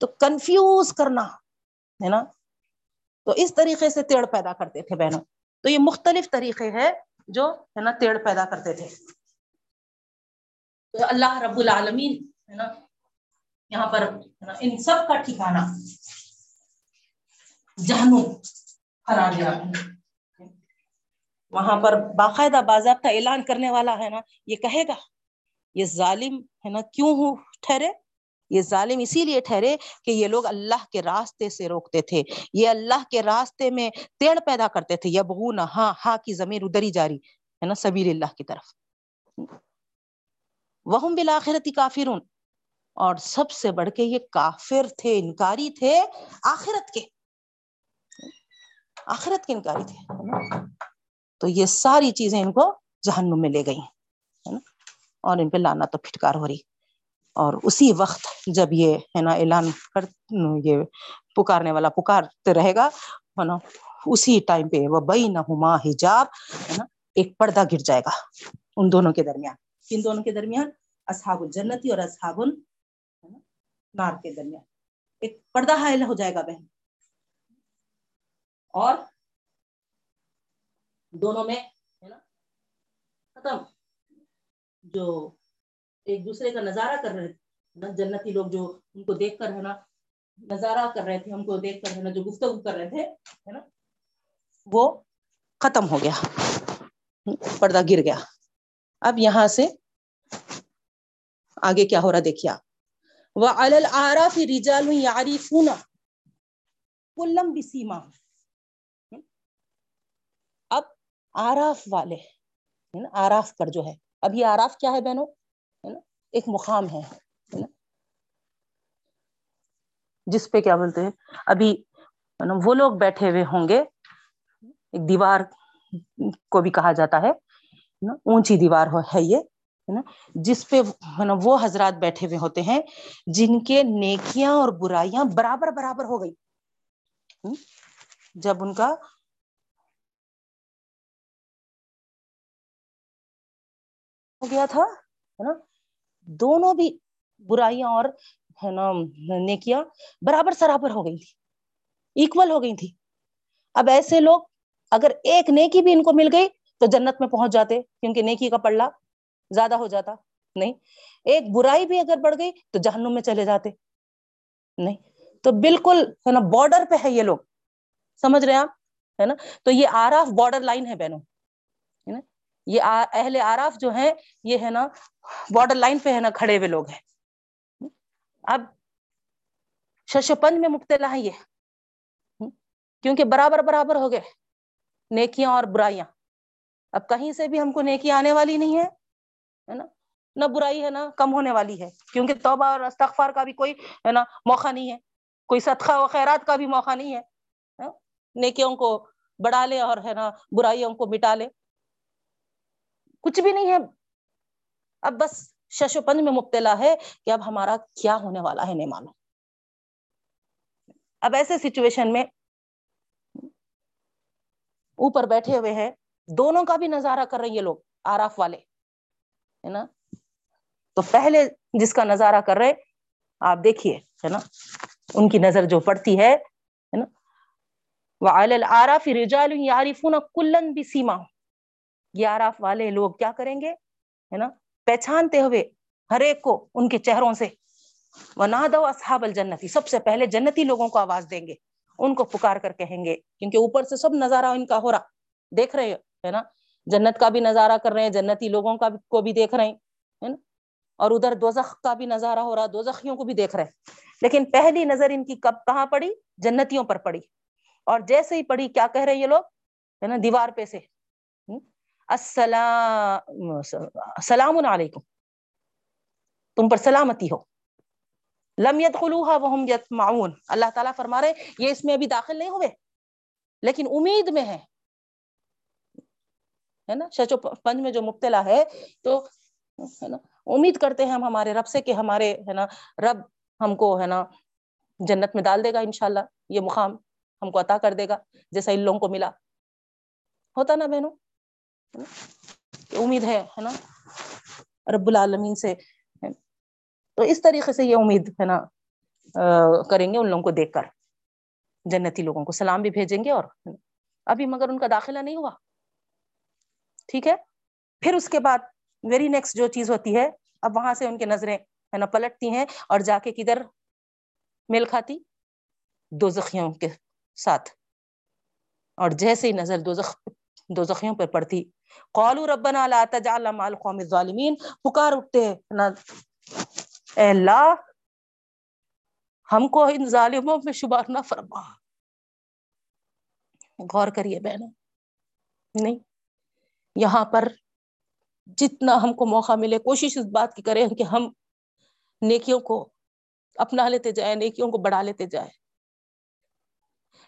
تو کنفیوز کرنا، ہے نا۔ تو اس طریقے سے تیڑ پیدا کرتے تھے بہنوں۔ تو یہ مختلف طریقے ہے جو ہے نا تیڑ پیدا کرتے تھے۔ تو اللہ رب العالمین ہے نا یہاں پر ان سب کا ٹھکانا جہنم کرا دیا۔ وہاں پر باقاعدہ باضابطہ اعلان کرنے والا ہے نا، یہ کہے گا، یہ ظالم ہے نا کیوں ہوں ٹھہرے؟ یہ ظالم اسی لیے ٹھہرے کہ یہ لوگ اللہ کے راستے سے روکتے تھے۔ یہ اللہ کے راستے میں تیڑ پیدا کرتے تھے۔ یبغون ہاں ہاں کی زمین ادھری جاری، ہے نا، سبیل اللہ کی طرف۔ وہم بالآخرتی کافرون۔ اور سب سے بڑھ کے یہ کافر تھے، انکاری تھے آخرت کے۔ آخرت کے انکاری تھے۔ تو یہ ساری چیزیں ان کو جہنم میں لے گئی اور ان پہ لانا تو پھٹکار ہو رہی۔ اور اسی وقت جب یہ ہے نا اعلان کر یہ پکارنے والا پکارتے رہے گا، ہے نا، اسی ٹائم پہ وہ بئی نہ ہما حجاب، ہے نا، ایک پردہ گر جائے گا ان دونوں کے درمیان۔ کن دونوں کے درمیان؟ اصحاب الجنتی اور اصحاب نار کے درمیان۔ ایک پردہ حائل ہو جائے گا بہن۔ اور دونوں میں، ہے نا، ختم۔ جو ایک دوسرے کا نظارہ کر رہے تھے۔ جنتی لوگ جو ان کو دیکھ کر ہے نا، نظارہ کر رہے تھے، ہم کو دیکھ کر ہے نا، جو گفتگو کر رہے تھے، ہے نا، وہ ختم ہو گیا۔ پردہ گر گیا۔ اب یہاں سے آگے کیا ہو رہا دیکھیے وہ الراف رجال یعریفون کلم بسیما اب آراف والے آراف پر جو ہے۔ اب یہ آراف کیا ہے بہنوں؟ ایک مقام ہے جس پہ کیا بولتے ہیں؟ ابھی مطلب وہ لوگ بیٹھے ہوئے ہوں گے۔ ایک دیوار کو بھی کہا جاتا ہے اونچی دیوار ہے یہ، ہے نا؟ جس پہ مطلب وہ حضرات بیٹھے ہوئے ہوتے ہیں، جن کے نیکیاں اور برائیاں برابر برابر ہو گئی جب ان کا ہو گیا تھا، ہے نا؟ دونوں بھی برائیاں اور ہے نا نیکیاں برابر سرابر ہو گئی تھی ایکول ہو گئی تھی۔ اب ایسے لوگ اگر ایک نیکی بھی ان کو مل گئی تو جنت میں پہنچ جاتے، کیونکہ نیکی کا پڑلا زیادہ ہو جاتا۔ نہیں، ایک برائی بھی اگر بڑھ گئی تو جہنم میں چلے جاتے۔ نہیں، تو بالکل ہے نا بارڈر پہ ہے یہ لوگ۔ سمجھ رہے آپ؟ ہے نا؟ تو یہ آراف بارڈر لائن ہے بہنوں۔ یہ اہل آراف جو ہے یہ ہے نا بارڈر لائن پہ ہے نا کھڑے ہوئے لوگ ہیں۔ اب ششپن میں مبتلا ہے یہ۔ کیونکہ برابر برابر ہو گئے، نیکیاں اور برائیاں۔ اب کہیں سے بھی ہم کو نیکی آنے والی نہیں ہے نا؟ نہ برائی ہے نا کم ہونے والی ہے۔ کیونکہ توبہ اور استغفار کا بھی کوئی، ہے نا، موقع نہیں ہے۔ کوئی صدقہ و خیرات کا بھی موقع نہیں ہے نیکیوں کو بڑھا لے اور، ہے نا، برائیوں کو مٹا لے۔ کچھ بھی نہیں ہے۔ اب بس شش و پنج میں مبتلا ہے کہ اب ہمارا کیا ہونے والا ہے، نہیں معلوم۔ اب ایسے سچویشن میں اوپر بیٹھے ہوئے ہیں۔ دونوں کا بھی نظارہ کر رہے یہ لوگ، آراف والے، ہے نا؟ تو پہلے جس کا نظارہ کر رہے، آپ دیکھیے، ہے نا؟ ان کی نظر جو پڑتی ہے نا؟ وہ آراف رجال یارفون کلن بھی سیما یہ آراف والے لوگ کیا کریں گے؟ ہے نا؟ پہچانتے ہوئے ہر ایک کو ان کے چہروں سے وہ نہ دو اصحاب الجنتی، سب سے پہلے جنتی لوگوں کو آواز دیں گے، ان کو پکار کر کہیں گے، کیونکہ اوپر سے سب نظارہ ان کا ہو رہا، دیکھ رہے ہے نا؟ جنت کا بھی نظارہ کر رہے ہیں، جنتی لوگوں کا کو بھی دیکھ رہے ہیں نا؟ اور ادھر دوزخ کا بھی نظارہ ہو رہا، دوزخیوں کو بھی دیکھ رہے ہیں۔ لیکن پہلی نظر ان کی کب کہاں پڑی؟ جنتیوں پر پڑی۔ اور جیسے ہی پڑی، کیا کہہ رہے ہیں یہ لوگ؟ ہے نا؟ دیوار پہ سے۔ السلام السلام علیکم۔ تم پر سلامتی ہو۔ لم يدخلوها وهم يطمعون اللہ تعالیٰ فرما رہے یہ اس میں ابھی داخل نہیں ہوئے، لیکن امید میں ہے ہے نا؟ شچو پنج میں جو مبتلا ہے، تو ہے نا؟ امید کرتے ہیں ہم ہمارے رب سے کہ ہمارے، ہے نا، رب ہم کو، ہے نا، جنت میں ڈال دے گا انشاءاللہ۔ یہ مقام ہم کو عطا کر دے گا، جیسا ان لوگوں کو ملا۔ ہوتا نا بہنوں؟ امید ہے ہے نا؟ رب العالمین سے۔ تو اس طریقے سے یہ امید، ہے نا کریں گے ان لوگوں کو دیکھ کر۔ جنتی لوگوں کو سلام بھی بھیجیں گے اور ابھی مگر ان کا داخلہ نہیں ہوا۔ ٹھیک ہے؟ پھر اس کے بعد ویری نیکسٹ جو چیز ہوتی ہے، اب وہاں سے ان کی نظریں، ہے نا، پلٹتی ہیں اور جا کے کدھر میل کھاتی؟ دو زخیوں کے ساتھ۔ اور جیسے ہی نظر دو زخ دو زخیوں پر پڑتی۔ قالو ربنا لا تجعلنا مع القوم الظالمین۔ پکار اٹھتے ہیں اے اللہ، ہم کو ان ظالموں میں شمار نہ فرما۔ غور کریے بہنوں۔ نہیں، یہاں پر جتنا ہم کو موقع ملے، کوشش اس بات کی کریں کہ ہم نیکیوں کو اپنا لیتے جائیں، نیکیوں کو بڑھا لیتے جائیں۔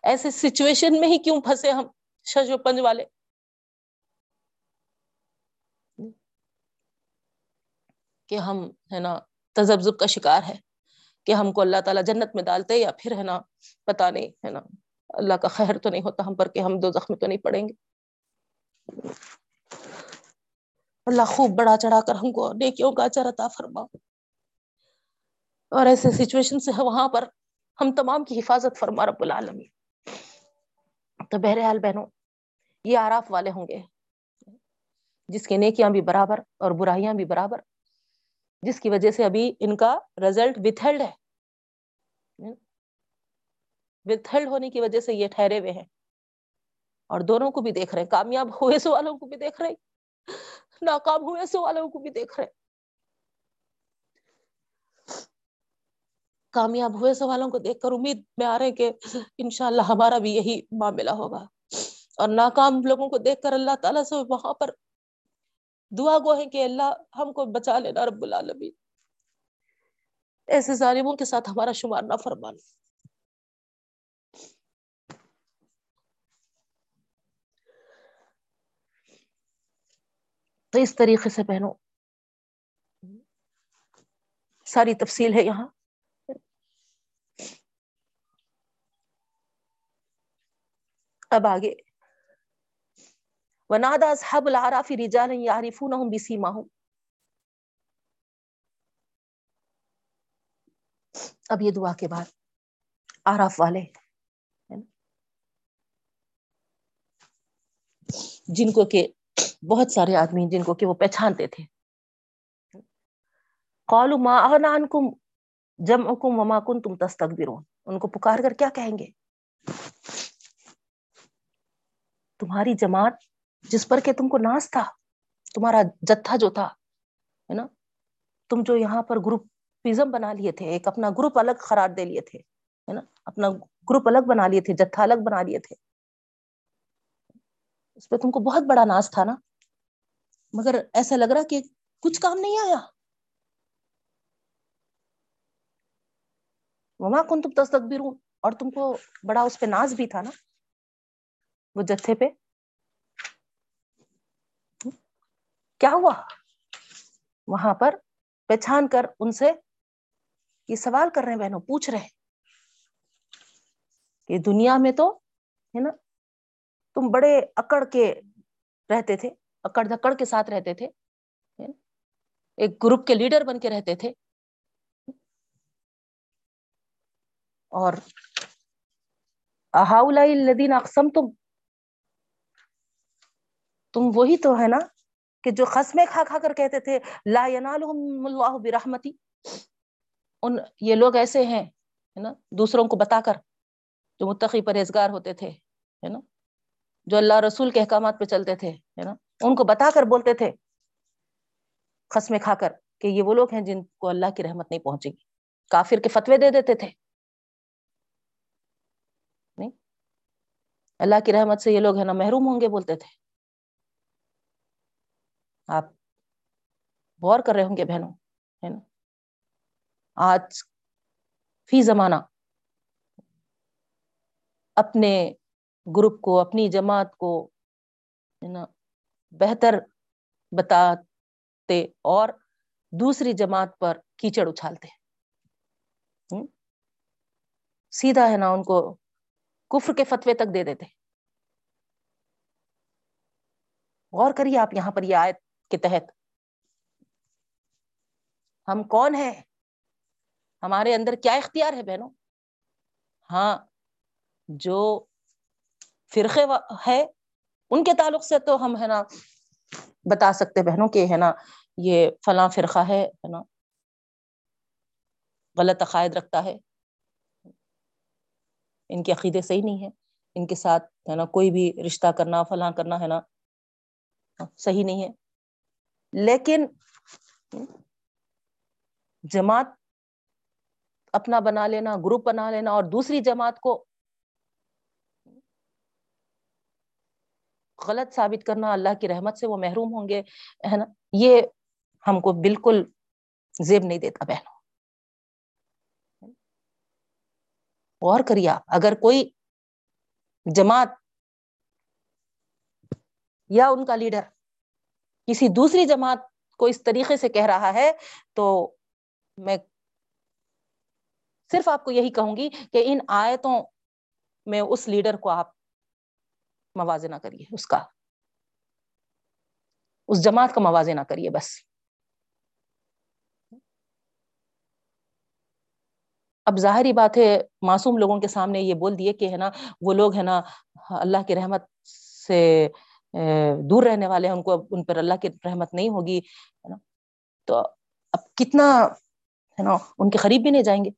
ایسے سچویشن میں ہی کیوں پھنسے ہم شش و پنج والے؟ کہ ہم ہے نا تجبذب کا شکار ہے کہ ہم کو اللہ تعالیٰ جنت میں ڈالتے یا پھر ہے نا پتا نہیں ہے نا اللہ کا خیر تو نہیں ہوتا ہم پر کہ ہم دو زخمی تو نہیں پڑیں گے۔ اللہ خوب بڑا چڑھا کر ہم کو نیکیوں کا عطا فرما اور ایسے سچویشن سے وہاں پر ہم تمام کی حفاظت فرما رب العالمین۔ تو بہرحال بہنوں، یہ آراف والے ہوں گے۔ جس کے نیکیاں بھی برابر اور برائیاں بھی برابر جس کی وجہ سے ابھی ان کا رزلٹ وتھلڈ ہے۔ وتھلڈ ہونے کی وجہ سے یہ ٹھہرے ہوئے ہیں۔ اور دونوں کو بھی دیکھ رہے ہیں۔ کامیاب ہوئے سو والوں کو بھی دیکھ رہے ہیں۔ ناکام ہوئے سو والوں کو بھی دیکھ رہے ہیں۔ کامیاب ہوئے سوالوں کو دیکھ کر امید میں آ رہے کہ انشاءاللہ ہمارا بھی یہی معاملہ ہوگا۔ اور ناکام لوگوں کو دیکھ کر اللہ تعالیٰ سے وہاں پر دعا گو ہے کہ اللہ ہم کو بچا لینا رب العالمین۔ ایسے ظالموں کے ساتھ ہمارا شمار نہ فرمانا۔ تو اس طریقے سے پہنو ساری تفصیل ہے یہاں۔ اب آگے۔ ونادا اصحاب العراف رجالا يعرفونهم بسيماهم. اب یہ دعا کے بعد آراف والے جن کو کہ بہت سارے آدمی جن کو کہ وہ پہچانتے تھے۔ قالوا ما اغنى عنكم جمعكم وما كنتم تستكبرون۔ ان کو پکار کر کیا کہیں گے؟ تمہاری جماعت جس پر کہ تم کو ناز تھا، تمہارا جتھا جو تھا، ہے نا؟ تم جو یہاں پر گروپزم بنا لیے تھے، ایک اپنا گروپ الگ قرار دے لیے تھے، ہے نا؟ اپنا گروپ الگ بنا لیے تھے، جتھا الگ بنا لیے تھے۔ اس پہ تم کو بہت بڑا ناز تھا نا۔ مگر ایسا لگ رہا کہ کچھ کام نہیں آیا۔ وما کن تم تصدبرون اور تم کو بڑا اس پہ ناز بھی تھا نا، وہ جتھے پہ۔ کیا ہوا؟ وہاں پر پہچان کر ان سے یہ سوال کر رہے ہیں بہنوں، پوچھ رہے کہ دنیا میں تو ہے نا، تم بڑے اکڑ کے رہتے تھے، اکڑ دھکڑ کے ساتھ رہتے تھے ایک گروپ کے لیڈر بن کے رہتے تھے۔ اور الذین اقسم تم تم وہی تو ہے نا کہ جو قسمیں کھا کھا کر کہتے تھے، لا ینالہم اللہ برحمتی۔ ان، یہ لوگ ایسے ہیں، ہے نا، دوسروں کو بتا کر جو متقی پرہیزگار ہوتے تھے، ہے نا، جو اللہ رسول کے احکامات پہ چلتے تھے، ہے نا، ان کو بتا کر بولتے تھے قسمیں کھا کر کہ یہ وہ لوگ ہیں جن کو اللہ کی رحمت نہیں پہنچے گی۔ کافر کے فتوے دے دیتے تھے۔ نہیں؟ اللہ کی رحمت سے یہ لوگ ہے نا محروم ہوں گے بولتے تھے۔ آپ غور کر رہے ہوں گے بہنوں، ہے نا؟ آج فی زمانہ اپنے گروپ کو، اپنی جماعت کو، ہے نا، بہتر بتاتے اور دوسری جماعت پر کیچڑ اچھالتے۔ سیدھا ہے نا، ان کو کفر کے فتوے تک دے دیتے۔ غور کریے آپ یہاں پر یہ آیت کے تحت۔ ہم کون ہیں؟ ہمارے اندر کیا اختیار ہے بہنوں؟ ہاں جو فرقے ہے، ان کے تعلق سے تو ہم ہے نا، بتا سکتے بہنوں کہ ہے نا، یہ فلاں فرقہ ہے نا، غلط عقائد رکھتا ہے۔ ان کے عقیدے صحیح نہیں ہے ان کے ساتھ ہے نا، کوئی بھی رشتہ کرنا، فلاں کرنا ہے نا، صحیح نہیں ہے۔ لیکن جماعت اپنا بنا لینا، گروپ بنا لینا اور دوسری جماعت کو غلط ثابت کرنا، اللہ کی رحمت سے وہ محروم ہوں گے، ہے نا؟ یہ ہم کو بالکل زیب نہیں دیتا بہنوں۔ غور کریے اگر کوئی جماعت یا ان کا لیڈر کسی دوسری جماعت کو اس طریقے سے کہہ رہا ہے، تو میں صرف آپ کو یہی کہوں گی کہ ان آیتوں میں اس لیڈر کو آپ موازنہ کریے، اس کا، اس جماعت کا موازنہ کریے بس۔ اب ظاہری بات ہے، معصوم لوگوں کے سامنے یہ بول دیے کہ ہے نا، وہ لوگ ہے نا اللہ کی رحمت سے دور رہنے والے ہیں، ان کو ان پر اللہ کی رحمت نہیں ہوگی، ہے نا؟ تو اب کتنا، ہے نا، ان کے قریب بھی نہیں جائیں گے۔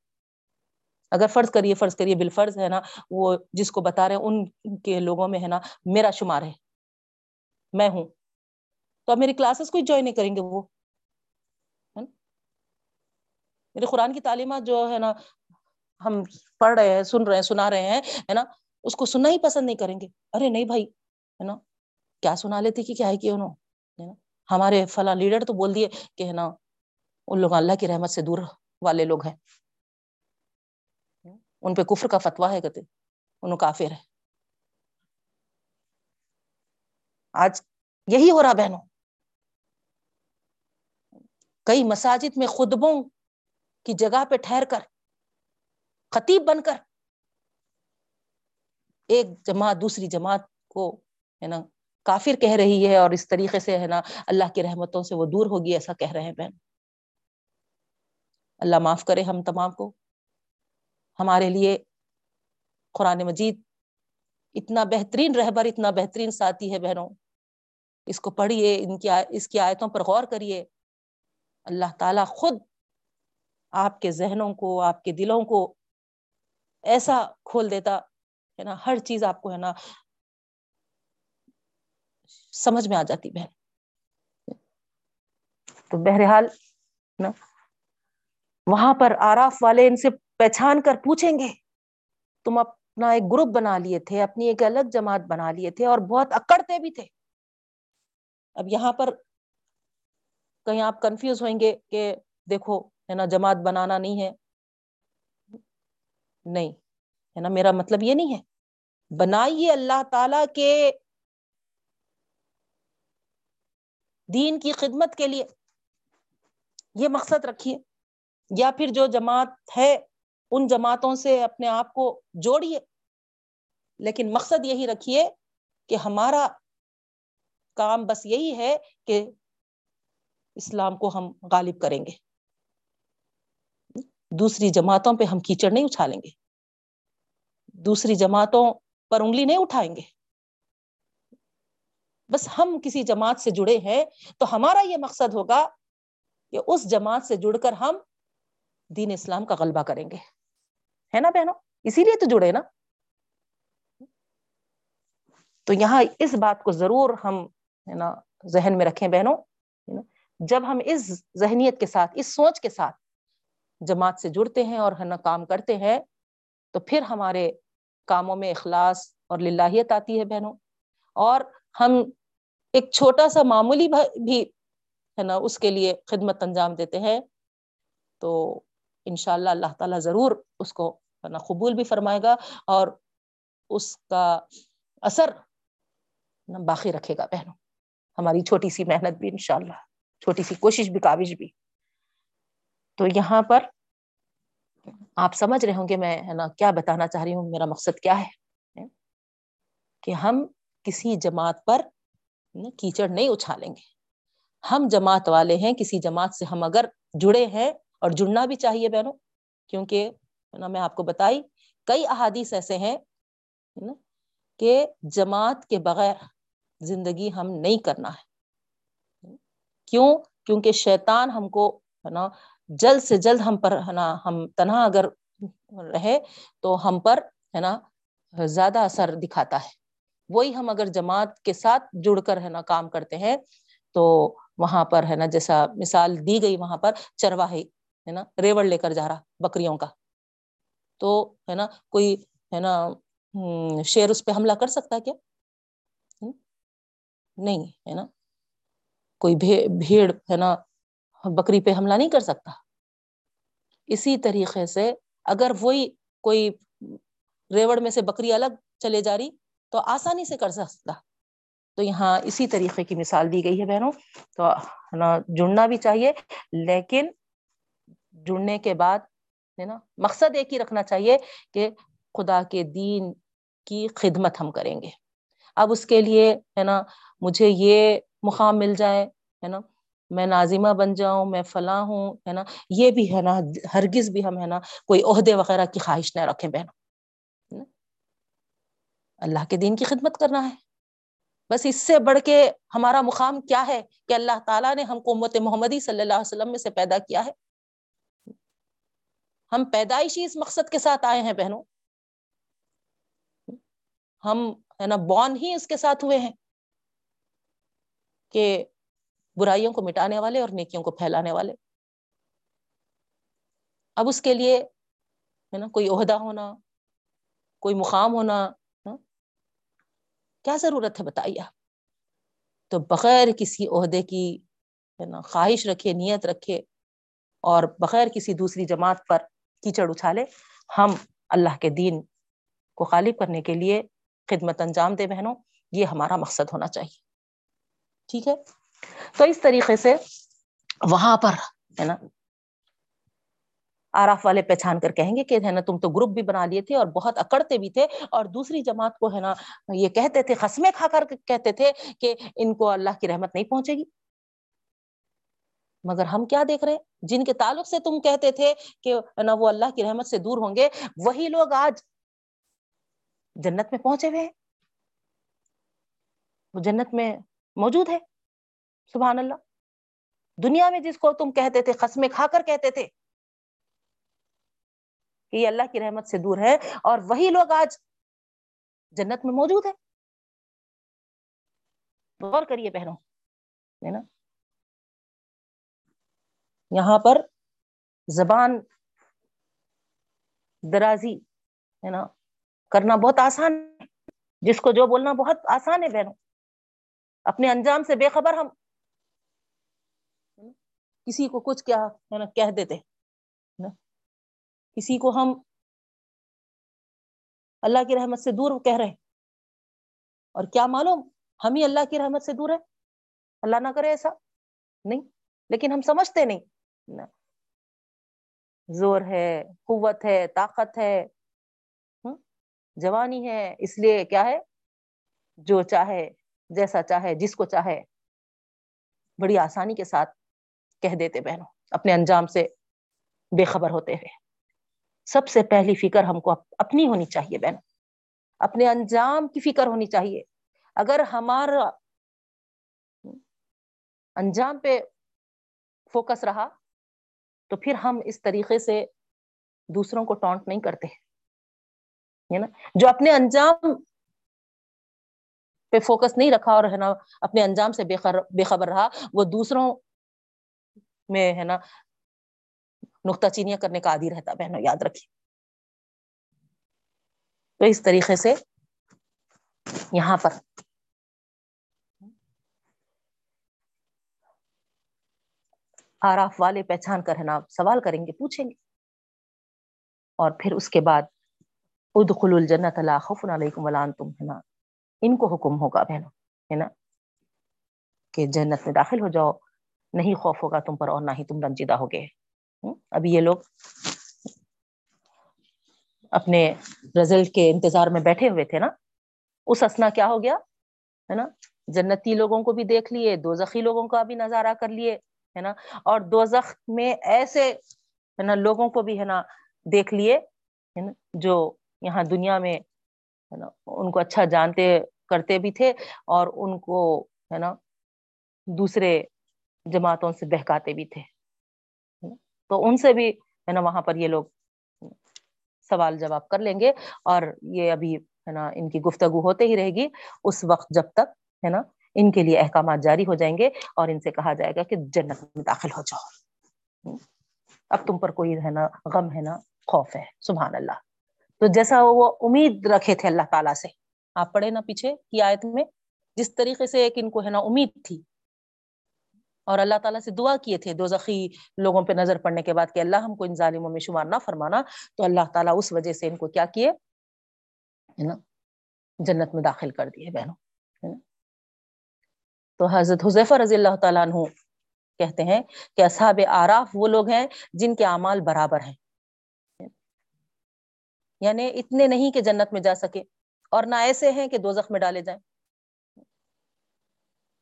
اگر فرض کریے فرض کریے، بالفرض، ہے نا، وہ جس کو بتا رہے ہیں، ان کے لوگوں میں، ہے نا، میرا شمار ہے، میں ہوں۔ تو اب میری کلاسز کوئی جوائن نہیں کریں گے وہ میرے قرآن کی تعلیمات جو، ہے نا، ہم پڑھ رہے ہیں، سن رہے ہیں، سنا رہے ہیں، ہے نا، اس کو سننا ہی پسند نہیں کریں گے۔ ارے، نہیں بھائی، ہے نا کیا سنا لیتے کہ کیا ہے کہ انہوں ہمارے فلاں لیڈر تو بول دیے کہ ہے نا، ان لوگ اللہ کی رحمت سے دور والے لوگ ہیں۔ ان پہ کفر کا فتوا ہے کہتے، انہوں کافر ہے آج یہی ہو رہا بہنوں۔ کئی مساجد میں خطبوں کی جگہ پہ ٹھہر کر، خطیب بن کر، ایک جماعت، دوسری جماعت کو ہے نا کافر کہہ رہی ہے اور اس طریقے سے ہے نا اللہ کی رحمتوں سے وہ دور ہوگی ایسا کہہ رہے ہیں بہن۔ اللہ معاف کرے ہم تمام کو۔ ہمارے لیے قرآن مجید اتنا بہترین رہبر، اتنا بہترین ساتھی ہے بہنوں۔ اس کو پڑھیے، ان کی اس کی آیتوں پر غور کریے۔ اللہ تعالیٰ خود آپ کے ذہنوں کو، آپ کے دلوں کو ایسا کھول دیتا ہے نا، ہر چیز آپ کو ہے نا سمجھ میں آ جاتی بہن تو بہرحال، نا، وہاں پر آراف والے ان سے پہچان کر پوچھیں گے۔ تم اپنا ایک گروپ بنا لیے تھے، اپنی ایک الگ جماعت بنا لیے تھے اور بہت اکڑتے بھی تھے۔ اب یہاں پر کہیں آپ کنفیوز ہوئیں گے کہ دیکھو، ہے نا، جماعت بنانا نہیں ہے۔ نہیں، ہے نا، میرا مطلب یہ نہیں ہے۔ بنائیے اللہ تعالی کے دین کی خدمت کے لیے یہ مقصد رکھیے، یا پھر جو جماعت ہے، ان جماعتوں سے اپنے آپ کو جوڑیے۔ لیکن مقصد یہی رکھیے کہ ہمارا کام بس یہی ہے کہ اسلام کو ہم غالب کریں گے۔ دوسری جماعتوں پہ ہم کیچڑ نہیں اچھالیں گے۔ دوسری جماعتوں پر انگلی نہیں اٹھائیں گے۔ بس ہم کسی جماعت سے جڑے ہیں تو ہمارا یہ مقصد ہوگا کہ اس جماعت سے جڑ کر ہم دین اسلام کا غلبہ کریں گے۔ ہے نا بہنوں؟ اسی لیے تو جڑے نا۔ تو یہاں اس بات کو ضرور ہم ہے نا ذہن میں رکھیں بہنوں۔ جب ہم اس ذہنیت کے ساتھ، اس سوچ کے ساتھ جماعت سے جڑتے ہیں اور ہے نا کام کرتے ہیں، تو پھر ہمارے کاموں میں اخلاص اور للہیت آتی ہے بہنوں۔ اور ہم ایک چھوٹا سا معمولی بھی ہے نا، اس کے لیے خدمت انجام دیتے ہیں۔ تو ان شاء اللہ اللہ تعالیٰ ضرور اس کو ہے نا قبول بھی فرمائے گا اور اس کا اثر باقی رکھے گا بہنوں۔ ہماری چھوٹی سی محنت بھی انشاءاللہ، چھوٹی سی کوشش بھی، کاوش بھی۔ تو یہاں پر آپ سمجھ رہے ہوں گے میں ہے نا کیا بتانا چاہ رہی ہوں، میرا مقصد کیا ہے؟ کہ ہم کسی جماعت پر کیچڑ نہیں اچھالیں گے۔ ہم جماعت والے ہیں، کسی جماعت سے ہم اگر جڑے ہیں اور جڑنا بھی چاہیے بہنوں، کیونکہ میں آپ کو بتائی، کئی احادیث ایسے ہیں کہ جماعت کے بغیر زندگی ہم نہیں کرنا ہے۔ کیوں؟ کیونکہ شیطان ہم کو ہے نا، جلد سے جلد ہم پر ہے نا، ہم تنہا اگر رہے تو ہم پر ہے نا، زیادہ اثر دکھاتا ہے۔ وہی ہم اگر جماعت کے ساتھ جڑ کر ہے نا کام کرتے ہیں، تو وہاں پر ہے نا جیسا مثال دی گئی وہاں پر چرواہے، ہے نا، ریوڑ لے کر جا رہا بکریوں کا۔ تو ہے نا کوئی ہے نا شیر اس پہ حملہ کر سکتا کیا؟ نہیں، ہے نا۔ کوئی بھیڑ ہے نا بکری پہ حملہ نہیں کر سکتا۔ اسی طریقے سے اگر وہی کوئی ریوڑ میں سے بکری الگ چلے جا رہی تو آسانی سے کر سکتا۔ تو یہاں اسی طریقے کی مثال دی گئی ہے بہنوں۔ تو نا جڑنا بھی چاہیے، لیکن جڑنے کے بعد ہے نا، مقصد ایک ہی رکھنا چاہیے کہ خدا کے دین کی خدمت ہم کریں گے۔ اب اس کے لیے ہے نا، مجھے یہ مقام مل جائے، ہے نا، میں نازمہ بن جاؤں، میں فلاں ہوں، ہے نا، یہ بھی ہے نا، ہرگز بھی ہم ہے نا، کوئی عہدے وغیرہ کی خواہش نہ رکھیں بہنوں۔ اللہ کے دین کی خدمت کرنا ہے۔ بس اس سے بڑھ کے ہمارا مقام کیا ہے کہ اللہ تعالیٰ نے ہم کو امت محمدی صلی اللہ علیہ وسلم میں سے پیدا کیا ہے؟ ہم پیدائشی اس مقصد کے ساتھ آئے ہیں بہنوں۔ ہم ہے نا بون ہی اس کے ساتھ ہوئے ہیں کہ برائیوں کو مٹانے والے اور نیکیوں کو پھیلانے والے۔ اب اس کے لیے ہے نا کوئی عہدہ ہونا، کوئی مقام ہونا کیا ضرورت ہے بتائیے آپ؟ تو بغیر کسی عہدے کی، ہے نا، خواہش رکھے، نیت رکھے اور بغیر کسی دوسری جماعت پر کیچڑ اچھالے ہم اللہ کے دین کو غالب کرنے کے لیے خدمت انجام دے بہنوں، یہ ہمارا مقصد ہونا چاہیے۔ ٹھیک ہے؟ تو اس طریقے سے وہاں پر، ہے نا آراف والے پہچان کر کہیں گے کہ ہے نا تم تو گروپ بھی بنا لیے تھے اور بہت اکڑتے بھی تھے اور دوسری جماعت کو ہے نا یہ کہتے تھے خسمے کھا کر کہتے تھے کہ ان کو اللہ کی رحمت نہیں پہنچے گی۔ مگر ہم کیا دیکھ رہے ہیں؟ جن کے تعلق سے تم کہتے تھے کہ نا وہ اللہ کی رحمت سے دور ہوں گے، وہی لوگ آج جنت میں پہنچے ہوئے ہیں۔ وہ جنت میں موجود ہے۔ سبحان اللہ۔ دنیا میں جس کو تم کہتے تھے خسمے کھا کر کہتے تھے کہ یہ اللہ کی رحمت سے دور ہے اور وہی لوگ آج جنت میں موجود ہے غور کریے بہنوں، ہے نا؟ یہاں پر زبان درازی، ہے نا؟ کرنا بہت آسان ہے۔ جس کو جو بولنا بہت آسان ہے بہنوں۔ اپنے انجام سے بے خبر ہم کسی کو کچھ کیا، ہے نا، کہہ دیتے کسی کو ہم اللہ کی رحمت سے دور کہہ رہے اور کیا معلوم، ہم ہی اللہ کی رحمت سے دور ہے اللہ نہ کرے ایسا۔ نہیں، لیکن ہم سمجھتے نہیں۔ زور ہے، قوت ہے، طاقت ہے۔ جوانی ہے۔ اس لیے کیا ہے؟ جو چاہے، جیسا چاہے، جس کو چاہے۔ بڑی آسانی کے ساتھ کہہ دیتے بہنوں، اپنے انجام سے بے خبر ہوتے ہوئے۔ سب سے پہلی فکر ہم کو اپنی ہونی چاہیے بہن۔ اپنے انجام کی فکر ہونی چاہیے۔ اگر ہمارا انجام پہ فوکس رہا تو پھر ہم اس طریقے سے دوسروں کو ٹونٹ نہیں کرتے ہے نا؟ جو اپنے انجام پہ فوکس نہیں رکھا اور ہے نا، اپنے انجام سے بے خبر رہا، وہ دوسروں میں ہے نا نقطہ چینیاں کرنے کا عادی رہتا، بہنوں، یاد رکھیے۔ تو اس طریقے سے یہاں پر۔ آراف والے پہچان کر ہے نا، سوال کریں گے، پوچھیں گے۔ اور پھر اس کے بعد ادخل الجنت لا خوف علیکم ولا انتم، ہے نا؟ ان کو حکم ہوگا بہنوں، ہے نا؟ کہ جنت میں داخل ہو جاؤ، نہیں خوف ہوگا تم پر اور نہ ہی تم رنجیدہ ہوگے۔ ابھی یہ لوگ اپنے رزلٹ کے انتظار میں بیٹھے ہوئے تھے نا۔ اس اسنا کیا ہو گیا، ہے نا؟ جنتی لوگوں کو بھی دیکھ لیے دو زخی لوگوں کا بھی نظارہ کر لیے، ہے نا؟ اور دو زخ میں ایسے، ہے نا، لوگوں کو بھی، ہے نا، دیکھ لیے، ہے نا، جو یہاں دنیا میں، ہے نا، ان کو اچھا جانتے کرتے بھی تھے اور ان کو، ہے نا، دوسرے جماعتوں سے بہکاتے بھی تھے۔ تو ان سے بھی ہے نا وہاں پر یہ لوگ سوال جواب کر لیں گے اور یہ ابھی ہے نا ان کی گفتگو ہوتے ہی رہے گی۔ اس وقت جب تک ہے نا ان کے لیے احکامات جاری ہو جائیں گے اور ان سے کہا جائے گا کہ جنت میں داخل ہو جاؤ۔ اب تم پر کوئی ہے نا غم ہے نا خوف ہے، سبحان اللہ۔ تو جیسا وہ امید رکھے تھے اللہ تعالیٰ سے۔ آپ پڑھے نا پیچھے کی آیت میں۔ جس طریقے سے ایک ان کو ہے نا امید تھی اور اللہ تعالیٰ سے دعا کیے تھے دو زخی لوگوں پہ نظر پڑنے کے بعد کہ اللہ ہم کو ان ظالموں میں شمار نہ فرمانا، تو اللہ تعالیٰ اس وجہ سے ان کو کیا کیے؟ نا؟ جنت میں داخل کر دیے بہنوں تو حضرت حضیفہ رضی اللہ تعالیٰ عنہ کہتے ہیں کہ اصحاب آراف وہ لوگ ہیں جن کے اعمال برابر ہیں۔ یعنی اتنے نہیں کہ جنت میں جا سکے اور نہ ایسے ہیں کہ دوزخ میں ڈالے جائیں۔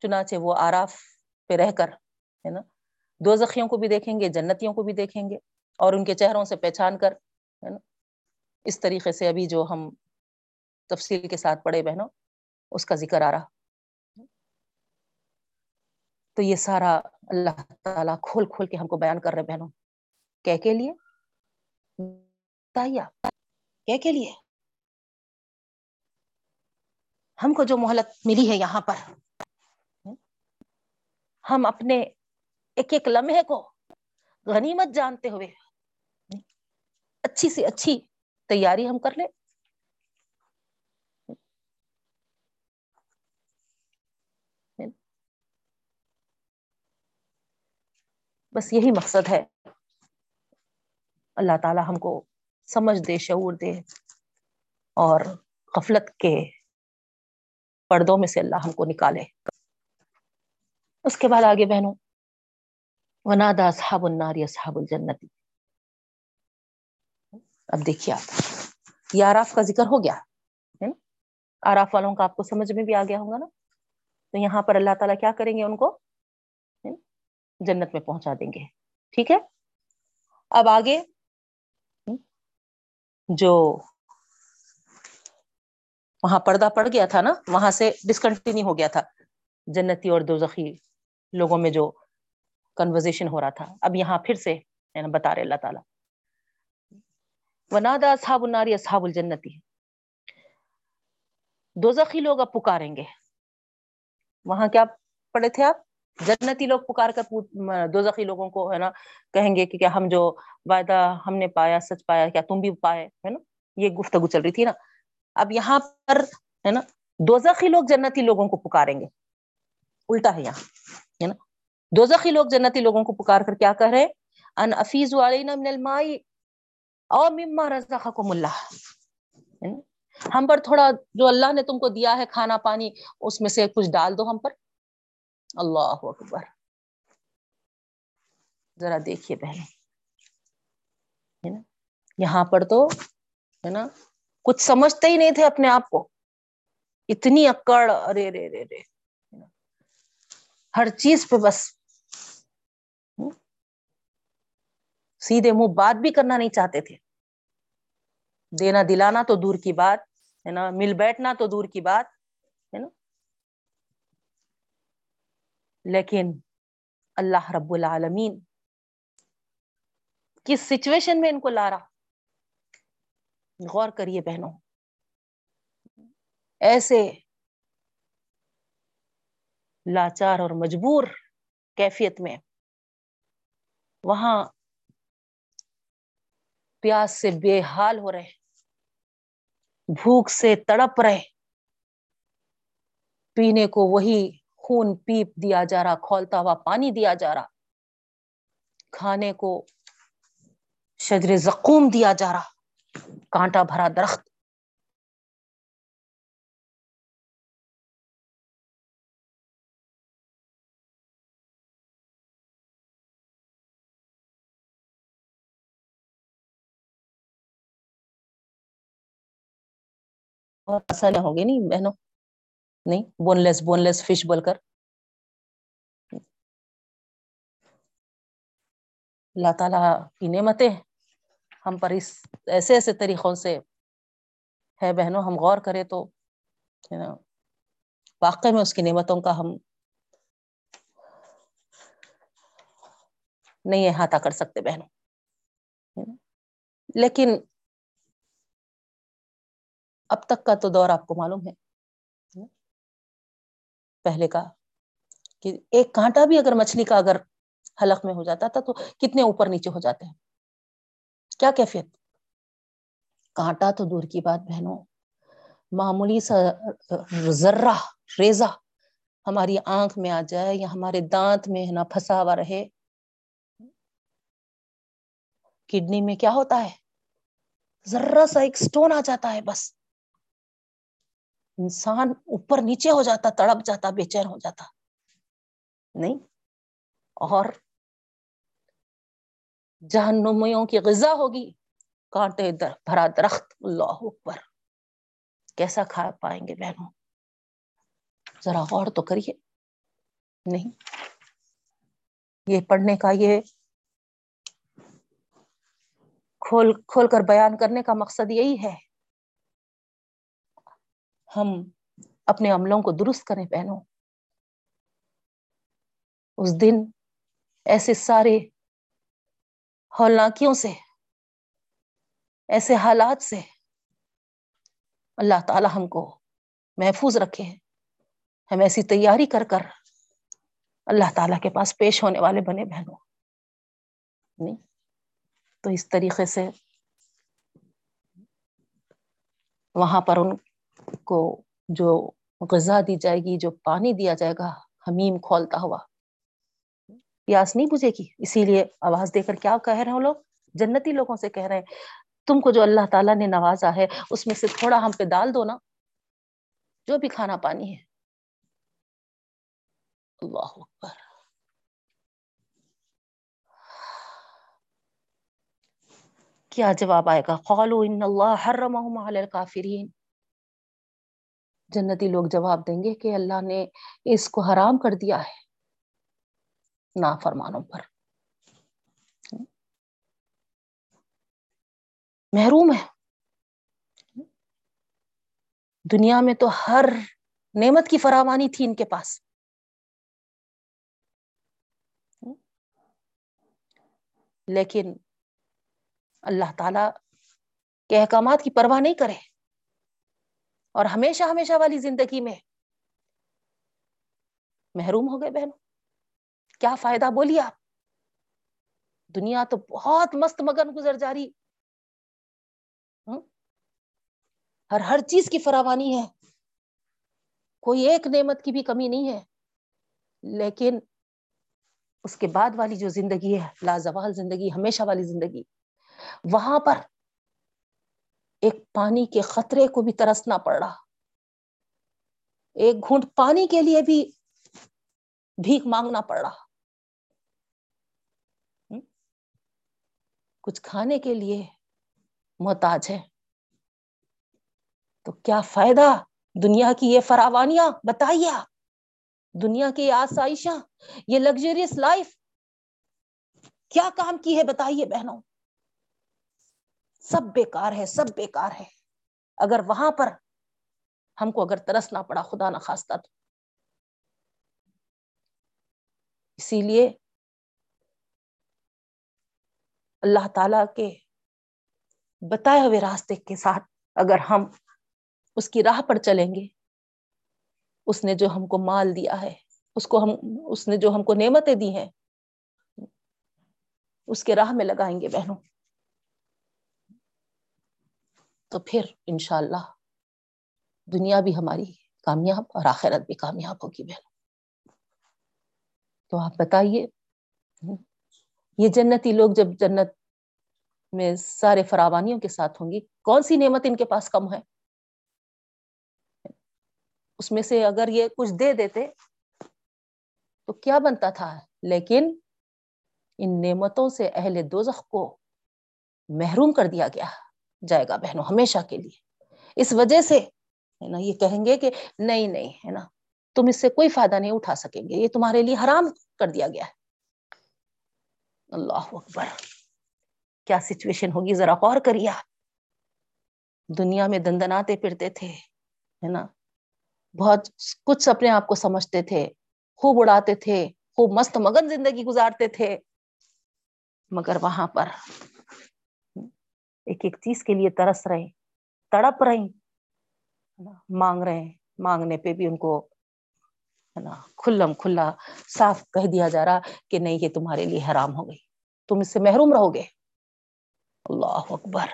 چنانچہ وہ آراف پہ رہ کر، ہے نا؟ دو زخیوں کو بھی دیکھیں گے، جنتیوں کو بھی دیکھیں گے اور ان کے چہروں سے پہچان کر، ہے نا؟ اس طریقے سے ابھی جو ہم تفصیل کے ساتھ پڑھے بہنوں، اس کا ذکر آ رہا۔ تو یہ سارا اللہ تعالیٰ کھول کھول کے ہم کو بیان کر رہے بہنوں۔ کیا کے لیے؟ کیا کے لیے؟ ہم کو جو مہلت ملی ہے یہاں پر ہم اپنے ایک ایک لمحے کو غنیمت جانتے ہوئے اچھی سے اچھی تیاری ہم کر لیں۔ بس یہی مقصد ہے۔ اللہ تعالی ہم کو سمجھ دے، شعور دے اور غفلت کے پردوں میں سے اللہ ہم کو نکالے۔ اس کے بعد آگے بہنوں ونادا صحاب النار یا صحاب الجنتی اب دیکھیے آپ، یہ آراف کا ذکر ہو گیا آراف والوں کا آپ کو سمجھ میں بھی آ گیا ہوگا نا؟ تو یہاں پر اللہ تعالیٰ کیا کریں گے ان کو؟ جنت میں پہنچا دیں گے۔ ٹھیک ہے؟ اب آگے، جو وہاں پردہ پڑ گیا تھا نا، وہاں سے ڈسکنٹینیو ہو گیا تھا۔ جنتی اور دوزخی۔ لوگوں میں جو کنورزیشن ہو رہا تھا۔ اب یہاں پھر سے بتا رہے اللہ تعالیٰ۔ ونادا اصحاب الناری اصحاب الجنتی دو زخی لوگ اب پکاریں گے۔ وہاں کیا پڑھے تھے آپ؟ جنتی لوگ پکار کر دو زخی لوگوں کو ہے نا کہیں گے کہ کیا ہم جو وعدہ ہم نے پایا، سچ پایا، کیا تم بھی پائے؟ ہے نا؟ یہ گفتگو چل رہی تھی نا۔ اب یہاں پر ہے نا دو زخی لوگ جنتی لوگوں کو پکاریں گے۔ الٹا ہے یہاں۔ ہے نا؟ دو زخی لوگ جنتی لوگوں کو پکار کر کیا کر رہے ان افیز علینا من المائی او مما رزقکم اللہ۔ ہم پر تھوڑا جو اللہ نے تم کو دیا ہے کھانا پانی، اس میں سے کچھ ڈال دو ہم پر۔ اللہ اکبر۔ ذرا دیکھیے پہلے۔ یہاں پر تو، ہے نا؟ کچھ سمجھتے ہی نہیں تھے اپنے آپ کو۔ اتنی اکڑ، ارے رے رے رے ہر چیز پہ بس۔ سیدھے منہ بات بھی کرنا نہیں چاہتے تھے۔ دینا دلانا تو دور کی بات، ہے نا؟ مل بیٹھنا تو دور کی بات، ہے نا؟ لیکن اللہ رب العالمین کس سچویشن میں ان کو لا رہا؟ غور کریے بہنوں، ایسے لاچار اور مجبور کیفیت میں۔ وہاں پیاس سے بے حال ہو رہے۔ بھوک سے تڑپ رہے۔ پینے کو وہی خون پیپ دیا جا رہا، کھولتا ہوا پانی دیا جا رہا۔ کھانے کو شجر زقوم دیا جا رہا۔ کانٹا بھرا درخت۔ اور مسئلہ ہوں گے نہیں بہنوں، نہیں boneless boneless fish بول کر اللہ تعالیٰ کی نعمتیں ہم پر اس ایسے ایسے طریقوں سے ہے بہنوں، ہم غور کریں تو واقع میں اس کی نعمتوں کا ہم نہیں احاطہ کر سکتے بہنوں۔ لیکن اب تک کا تو دور آپ کو معلوم ہے۔ پہلے کا کہ ایک کانٹا بھی اگر مچھلی کا اگر حلق میں ہو جاتا تھا تو کتنے اوپر نیچے ہو جاتے ہیں۔ کیا کیفیت؟ کانٹا تو دور کی بات بہنوں۔ معمولی سا ذرہ ریزا ہماری آنکھ میں آ جائے یا ہمارے دانت میں نہ پھنسا ہوا رہے۔ کڈنی میں کیا ہوتا ہے؟ ذرا سا ایک سٹون آ جاتا ہے بس۔ انسان اوپر نیچے ہو جاتا، تڑپ جاتا، بے چین ہو جاتا۔ نہیں۔ اور جہنمیوں کی غذا ہوگی۔ کانٹے در، بھرا درخت۔ اللہ اوپر کیسا کھا پائیں گے بہنوں؟ ذرا غور تو کریے۔ نہیں۔ یہ پڑھنے کا یہ کھول کھول کر بیان کرنے کا مقصد یہی ہے۔ ہم اپنے عملوں کو درست کریں پہنوں اس دن ایسے سارے ہولناکیوں سے، ایسے حالات سے اللہ تعالی ہم کو محفوظ رکھے ہیں۔ ہم ایسی تیاری کر کر اللہ تعالیٰ کے پاس پیش ہونے والے بنے بہنوں۔ نہیں، تو اس طریقے سے وہاں پر ان کو جو غذا دی جائے گی، جو پانی دیا جائے گا، حمیم کھولتا ہوا۔ پیاس نہیں بجھے گی۔ اسی لیے آواز دے کر کیا کہہ رہے ہیں لوگ؟ جنتی لوگوں سے کہہ رہے ہیں، تم کو جو اللہ تعالیٰ نے نوازا ہے، اس میں سے تھوڑا ہم پہ ڈال دو نا۔ جو بھی کھانا پانی ہے۔ اللہ اکبر۔ کیا جواب آئے گا؟ قالوا ان اللہ حرمہم علی الکافرین۔ جنتی لوگ جواب دیں گے کہ اللہ نے اس کو حرام کر دیا ہے، نافرمانوں پر۔ محروم ہے۔ دنیا میں تو ہر نعمت کی فراوانی تھی ان کے پاس۔ لیکن اللہ تعالی کے احکامات کی پرواہ نہیں کرے۔ اور ہمیشہ ہمیشہ والی زندگی میں محروم ہو گئے بہنوں۔ کیا فائدہ؟ بولیے آپ۔ دنیا تو بہت مست مگن گزر جا رہی۔ ہر ہر چیز کی فراوانی ہے۔ کوئی ایک نعمت کی بھی کمی نہیں ہے۔ لیکن اس کے بعد والی جو زندگی ہے لازوال زندگی، ہمیشہ والی زندگی، وہاں پر ایک پانی کے خطرے کو بھی ترسنا پڑ رہا۔ ایک گھونٹ پانی کے لیے بھی بھیک مانگنا پڑ رہا۔ کچھ کھانے کے لیے محتاج ہے تو کیا فائدہ دنیا کی یہ فراوانیاں؟ بتائیے آپ۔ دنیا کی آسائشاں، یہ لگژریس لائف کیا کام کی ہے؟ بتائیے بہنوں۔ سب بیکار ہے، سب بیکار ہے۔ اگر وہاں پر ہم کو اگر ترسنا پڑا خدا نہ خواستہ تو۔ اسی لیے اللہ تعالی کے بتائے ہوئے راستے کے ساتھ اگر ہم اس کی راہ پر چلیں گے، اس نے جو ہم کو مال دیا ہے، اس کو ہم، اس نے جو ہم کو نعمتیں دی ہیں، اس کے راہ میں لگائیں گے بہنوں۔ تو پھر انشاءاللہ دنیا بھی ہماری کامیاب اور آخرت بھی کامیاب ہوگی بہنوں تو آپ بتائیے، یہ جنتی لوگ جب جنت میں سارے فراوانیوں کے ساتھ ہوں گی، کون سی نعمت ان کے پاس کم ہے؟ اس میں سے اگر یہ کچھ دے دیتے تو کیا بنتا تھا؟ لیکن ان نعمتوں سے اہل دوزخ کو محروم کر دیا گیا۔ جائے گا بہنوں، ہمیشہ کے لیے۔ اس وجہ سے، ہے نا، یہ کہیں گے کہ نہیں نہیں، ہے نا، تم اس سے کوئی فائدہ نہیں اٹھا سکیں گے۔ یہ تمہارے لیے حرام کر دیا گیا ہے۔ اللہ اکبر۔ کیا سچویشن ہوگی؟ ذرا غور کریے دنیا میں دندناتے پھرتے تھے، ہے نا، بہت کچھ اپنے آپ کو سمجھتے تھے، خوب اڑاتے تھے، خوب مست مگن زندگی گزارتے تھے، مگر وہاں پر ایک ایک چیز کے لیے ترس رہے تڑپ رہی مانگ رہے ہیں، مانگنے پہ بھی ان کو، ہے نا، کھلم کھلا صاف کہہ دیا جا رہا کہ نہیں، یہ تمہارے لیے حرام ہو گئی، تم اس سے محروم رہو گے۔ اللہ اکبر۔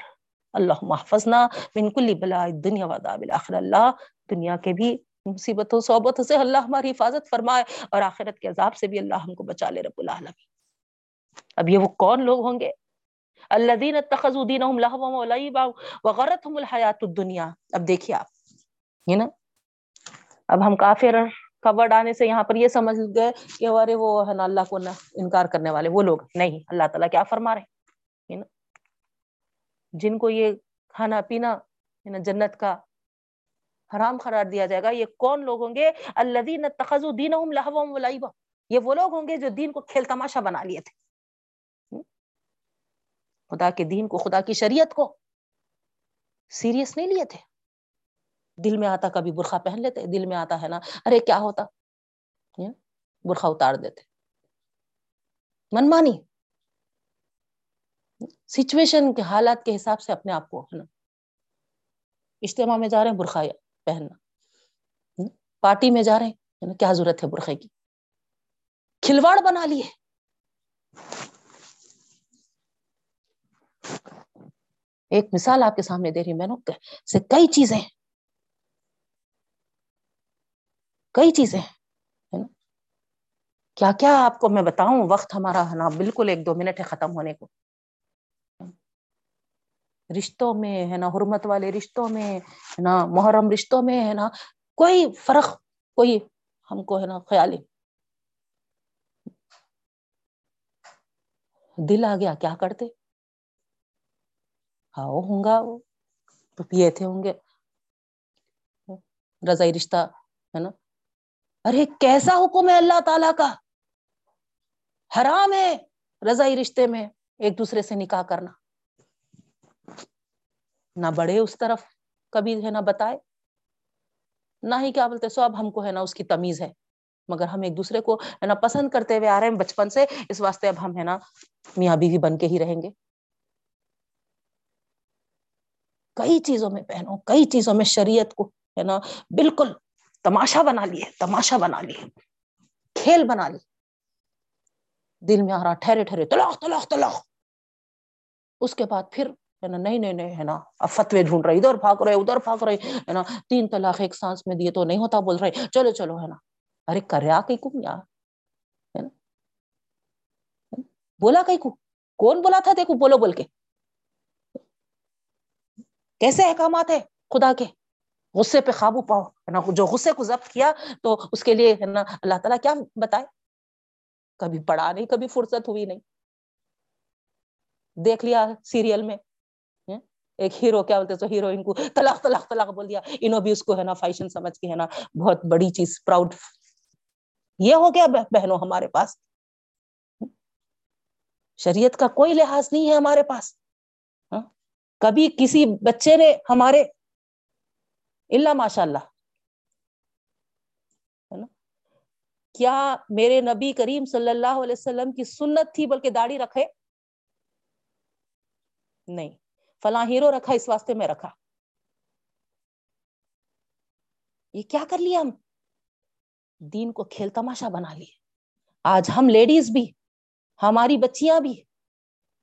اللہ محفظنا من کل بلا دنیا وعداب الاخر اللہ دنیا کے بھی مصیبتوں، صحبتوں سے اللہ ہماری حفاظت فرمائے اور آخرت کے عذاب سے بھی اللہ ہم کو بچا لے رب العالمین۔ اب یہ وہ کون لوگ ہوں گے؟ الذین اتخذوا دینہم لہوا الحیات الدنیا۔ اب دیکھیے آپ، یہ نا؟ اب ہم کافر کا ورڈ آنے سے یہاں پر یہ سمجھ گئے کہ ارے وہ ہے نا، اللہ کو انکار کرنے والے، وہ لوگ۔ نہیں، اللہ تعالیٰ کیا فرما رہے ہیں؟ جن کو یہ کھانا پینا جنت کا حرام قرار دیا جائے گا، یہ کون لوگ ہوں گے؟ الذین اتخذوا دینہم لہوا یہ وہ لوگ ہوں گے جو دین کو کھیل تماشا بنا لیے تھے۔ خدا کے دین کو، خدا کی شریعت کو۔ سیریس نہیں لیے تھے۔ دل میں آتا کبھی برخا پہن لیتے، دل میں آتا ہے نا، ارے کیا ہوتا؟ برخا اتار دیتے۔ من مانی سچویشن کے حالات کے حساب سے اپنے آپ کو، ہے نا۔ اجتماع میں جا رہے ہیں برخا پہننا۔ پارٹی میں جا رہے ہیں کیا ضرورت ہے برخے کی؟ کھلواڑ بنا لیے۔ ایک مثال آپ کے سامنے دے رہی میں سے کئی چیزیں کئی چیزیں کیا کیا آپ کو میں بتاؤں؟ وقت ہمارا ہے نا بالکل ایک دو منٹ ہے ختم ہونے کو۔ رشتوں میں، ہے نا، حرمت والے رشتوں میں، ہے نا، محرم رشتوں میں، ہے نا، کوئی فرق، کوئی ہم کو، ہے نا، خیال دل آ گیا، کیا کرتے؟ ہاں ہوں گا وہ تو پیے تھے ہوں گے رضائی رشتہ ہے نا ارے کیسا حکم ہے اللہ تعالی کا حرام ہے رضائی رشتے میں ایک دوسرے سے نکاح کرنا نہ بڑے اس طرف کبھی ہے نہ بتائے نہ ہی کیا بولتے سو اب ہم کو ہے نا اس کی تمیز ہے مگر ہم ایک دوسرے کو ہے نا پسند کرتے ہوئے آ رہے ہیں بچپن سے اس واسطے اب ہم ہے نا میاں بیوی بن کے ہی رہیں گے کئی چیزوں میں پہنو، کئی چیزوں میں شریعت کو، ہے نا، بالکل تماشا بنا لیے، تماشا بنا لیے، کھیل بنا لی دل میں آ رہا ٹھہرے ٹھہرے تلاق تلاق تلاق اس کے بعد پھر، ہے نا، نہیں نہیں نہیں، ہے نا، اب فتوے ڈھونڈ رہے، ادھر بھاگ رہے، ادھر بھاگ رہے، ہے نا، تین طلاق ایک سانس میں دیے تو نہیں ہوتا، بول رہے، چلو چلو، ہے نا۔ ارے، کریا کئی کم یار؟ بولا کئی کو؟ کون بولا تھا دیکھو بولو، بول کے۔ کیسے احکامات ہے خدا کے غصے پہ قابو پاؤ، ہے نا؟ جو غصے کو ضبط کیا تو اس کے لیے، ہے نا، اللہ تعالیٰ کیا بتائے؟ کبھی پڑھا نہیں، کبھی فرصت ہوئی نہیں۔ دیکھ لیا سیریل میں ایک ہیرو، کیا بولتے تو ہیروئن کو، طلاق طلاق طلاق بول دیا۔ انہوں بھی اس کو، ہے نا، فیشن سمجھ کے، ہے نا، بہت بڑی چیز پراؤڈ یہ ہو گیا بہنوں ہمارے پاس۔ شریعت کا کوئی لحاظ نہیں ہے ہمارے پاس۔ کبھی کسی بچے نے ہمارے اللہ ماشاء اللہ کیا میرے نبی کریم صلی اللہ علیہ وسلم کی سنت تھی بلکہ داڑھی رکھے؟ نہیں۔ فلاں ہیرو رکھا، اس واسطے میں رکھا۔ یہ کیا کر لیا ہم؟ دین کو کھیل تماشا بنا لیے۔ آج ہم لیڈیز بھی، ہماری بچیاں بھی۔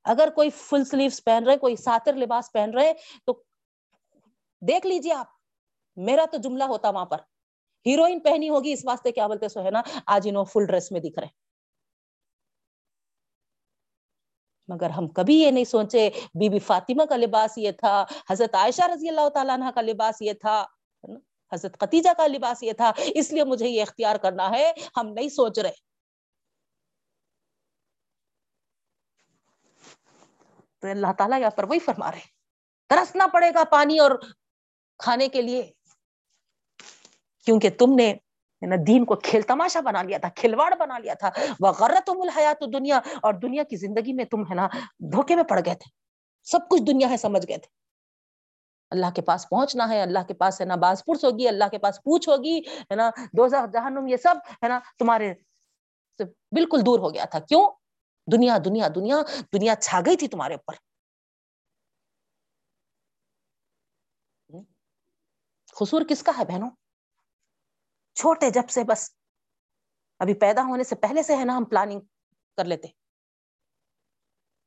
اگر کوئی فل سلیوز پہن رہے کوئی ساتر لباس پہن رہے تو دیکھ لیجیے آپ، میرا تو جملہ ہوتا وہاں پر۔ ہیروئن پہنی ہوگی، اس واسطے کیا بولتے سو ہے نا آج انہوں فل ڈریس میں دکھ رہے مگر ہم کبھی یہ نہیں سوچے، بی بی فاطمہ کا لباس یہ تھا، حضرت عائشہ رضی اللہ تعالیٰ عنہ کا لباس یہ تھا حضرت ختیجہ کا لباس یہ تھا، اس لیے مجھے یہ اختیار کرنا ہے، ہم نہیں سوچ رہے۔ تو اللہ تعالیٰ یہاں پر وہی فرما رہے ترسنا پڑے گا پانی اور کھانے کے لیے۔ کیونکہ تم نے دین کو کھیل تماشا بنا لیا تھا، کھلواڑ بنا لیا تھا۔ وہ غرت الحیات دنیا اور دنیا کی زندگی میں تم ہے نا دھوکے میں پڑ گئے تھے۔ سب کچھ دنیا ہے، سمجھ گئے تھے۔ اللہ کے پاس پہنچنا ہے، اللہ کے پاس ہے نا باز پرس ہوگی، اللہ کے پاس پوچھ ہوگی، ہے نا دوزہ جہنم، یہ سب ہے نا تمہارے بالکل دور ہو گیا تھا۔ کیوں؟ دنیا دنیا دنیا دنیا چھا گئی تھی تمہارے اوپر۔ خصور کس کا ہے بہنوں؟ چھوٹے جب سے بس۔ ابھی پیدا ہونے سے پہلے سے ہے نا ہم پلاننگ کر لیتے۔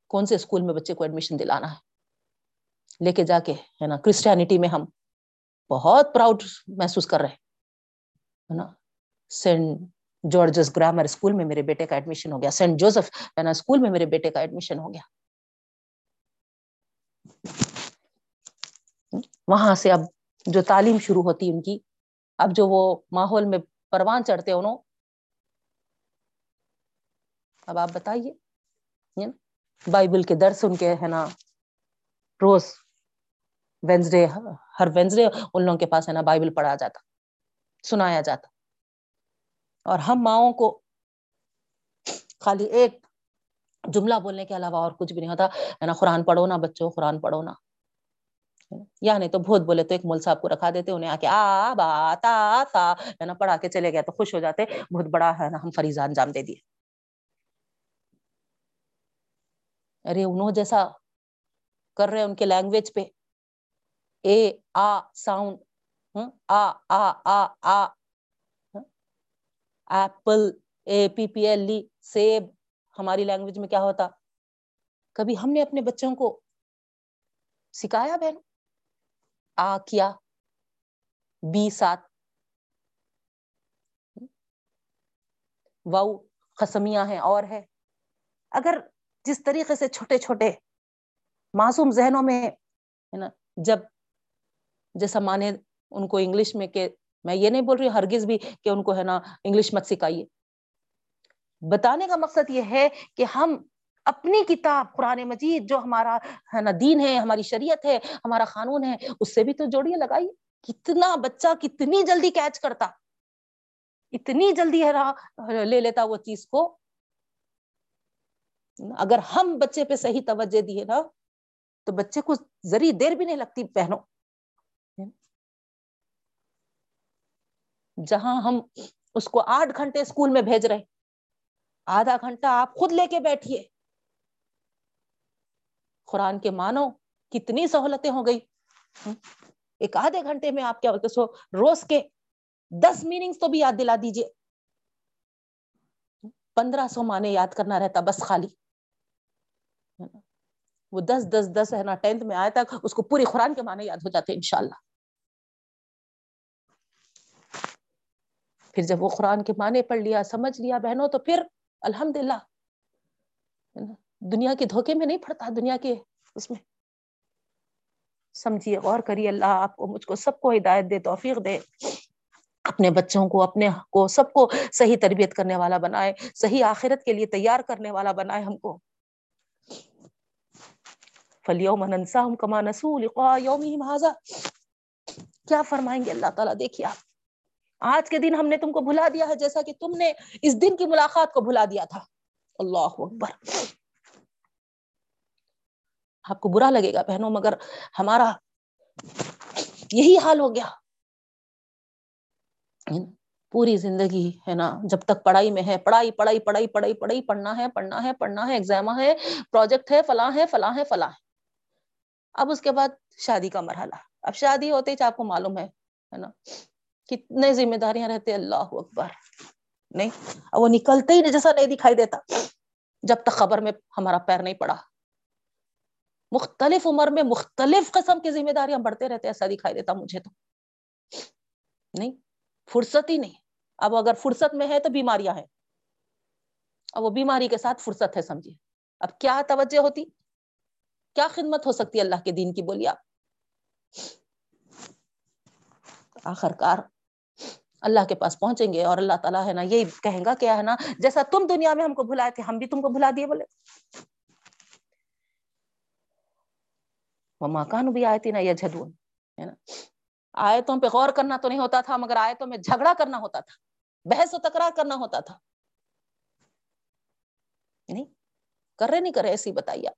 کون سے اسکول میں بچے کو ایڈمیشن دلانا ہے؟ لے کے جا کے ہے نا کرسچینٹی میں ہم بہت پراؤڈ محسوس کر رہے ہے نا؟ سینٹ جارجس گرامر اسکول میں میرے بیٹے کا ایڈمیشن ہو گیا۔ سینٹ جوزف نا، اسکول میں میرے بیٹے کا ایڈمیشن ہو گیا۔ وہاں سے اب جو تعلیم شروع ہوتی ان کی، اب جو وہ ماحول میں پروان چڑھتے انہوں، اب آپ بتائیے بائبل کے درس ان کے ہے نا، روز وینسڈے ہر وینسڈے ان لوگوں کے پاس ہے نا بائبل پڑھا جاتا، سنایا جاتا۔ اور ہم ماؤں کو خالی ایک جملہ بولنے کے علاوہ اور کچھ بھی نہیں ہوتا، ہے نا؟ قرآن پڑھو نا بچوں، قرآن پڑھو نا۔ یا نہیں تو بہت بولے تو ایک مول صاحب کو رکھا دیتے، انہیں آ کے آ با تا تا، ہے نا؟ پڑھا کے چلے گئے تو خوش ہو جاتے۔ بہت بڑا، ہے نا؟ ہم فریضہ انجام دے دیے۔ ارے، انہوں جیسا کر رہے ان کے لینگویج پہ۔ اے، آ ساؤنڈ آ آ آ آ apple A P P L لی سیب ہماری لینگویج میں کیا ہوتا؟ کبھی ہم نے اپنے بچوں کو سکھایا بہن؟ آ کیا، بی سات۔ واؤ خسمیاں ہیں، اور ہے۔ اگر جس طریقے سے چھوٹے چھوٹے معصوم ذہنوں میں ہے نا، جب جیسا مانے ان کو انگلش میں کہ میں یہ نہیں بول رہی ہرگز بھی کہ ان کو ہے نا انگلش مت سکھائیے۔ بتانے کا مقصد یہ ہے کہ ہم اپنی کتاب قرآن مجید جو ہمارا ہے نا دین ہے، ہماری شریعت ہے، ہمارا قانون ہے، اس سے بھی تو جوڑیے لگائیے۔ کتنا بچہ کتنی جلدی کیچ کرتا، اتنی جلدی ہے لے لیتا وہ چیز کو۔ اگر ہم بچے پہ صحیح توجہ دیے نا، تو بچے کو ذریع دیر بھی نہیں لگتی پہنو جہاں ہم اس کو آٹھ گھنٹے اسکول میں بھیج رہے آدھا گھنٹہ آپ خود لے کے بیٹھیے۔ قرآن کے مانو کتنی سہولتیں ہو گئی۔ ایک آدھے گھنٹے میں آپ کیا بولتے سو روز کے دس میننگس تو بھی یاد دلا دیجیے پندرہ سو مانے یاد کرنا رہتا بس خالی۔ وہ دس دس دس ہے نا، ٹینتھ میں آئے تک اس کو پوری قرآن کے معنی یاد ہو جاتے ان شاء اللہ پھر جب وہ قرآن کے معنی پڑھ لیا، سمجھ لیا، بہنوں، تو پھر الحمد للہ دنیا کے دھوکے میں نہیں پڑتا دنیا کے اس میں۔ سمجھیے، غور کریے، اللہ آپ کو، مجھ کو سب کو ہدایت دے، توفیق دے۔ اپنے بچوں کو، اپنے کو، سب کو صحیح تربیت کرنے والا بنائے، صحیح آخرت کے لیے تیار کرنے والا بنائے ہم کو۔ فلیوم ننساہم کما نسو لقاء یومہم ھذا کیا فرمائیں گے اللہ تعالیٰ؟ دیکھیے آپ۔ آج کے دن ہم نے تم کو بھلا دیا ہے جیسا کہ تم نے اس دن کی ملاقات کو بھلا دیا تھا۔ اللہ اکبر۔ آپ کو برا لگے گا بہنوں، مگر ہمارا یہی حال ہو گیا۔ پوری زندگی ہے نا، جب تک پڑھائی میں ہے، پڑھائی پڑھائی پڑھائی پڑھائی پڑھائی، پڑھنا ہے پڑھنا ہے پڑھنا ہے ایگزام ہے پروجیکٹ ہے، فلاں ہے فلاں ہے فلاں ہے۔ اب اس کے بعد شادی کا مرحلہ۔ اب شادی ہوتے ہی آپ کو معلوم ہے نا۔ کتنے ذمہ داریاں رہتے اللہ اکبر۔ نہیں وہ نکلتے ہی جیسا نہیں دکھائی دیتا۔ جب تک خبر میں ہمارا پیر نہیں پڑا۔ مختلف عمر میں مختلف قسم کی ذمہ داریاں بڑھتے رہتے، ایسا دکھائی دیتا مجھے تو۔ نہیں، فرصت ہی نہیں۔ اب اگر فرصت میں ہے تو بیماریاں ہیں۔ اب وہ بیماری کے ساتھ فرصت ہے، سمجھیے۔ اب کیا توجہ ہوتی؟ کیا خدمت ہو سکتی ہے اللہ کے دین کی بولیے آپ آخر کار اللہ کے پاس پہنچیں گے اور اللہ تعالیٰ ہے نا یہی کہیں گا کیا ہے نا جیسا تم دنیا میں ہم کو بلائے تھے، ہم بھی تم کو بلا دیے بولے۔ وہ مکان بھی آئے تھی نا یہ جدون ہے نا؟ آیتوں پہ غور کرنا تو نہیں ہوتا تھا، مگر آیتوں میں جھگڑا کرنا ہوتا تھا، بحث و تکرار کرنا ہوتا تھا۔ نہیں کر رہے نہیں کر رہے ایسی بتائیے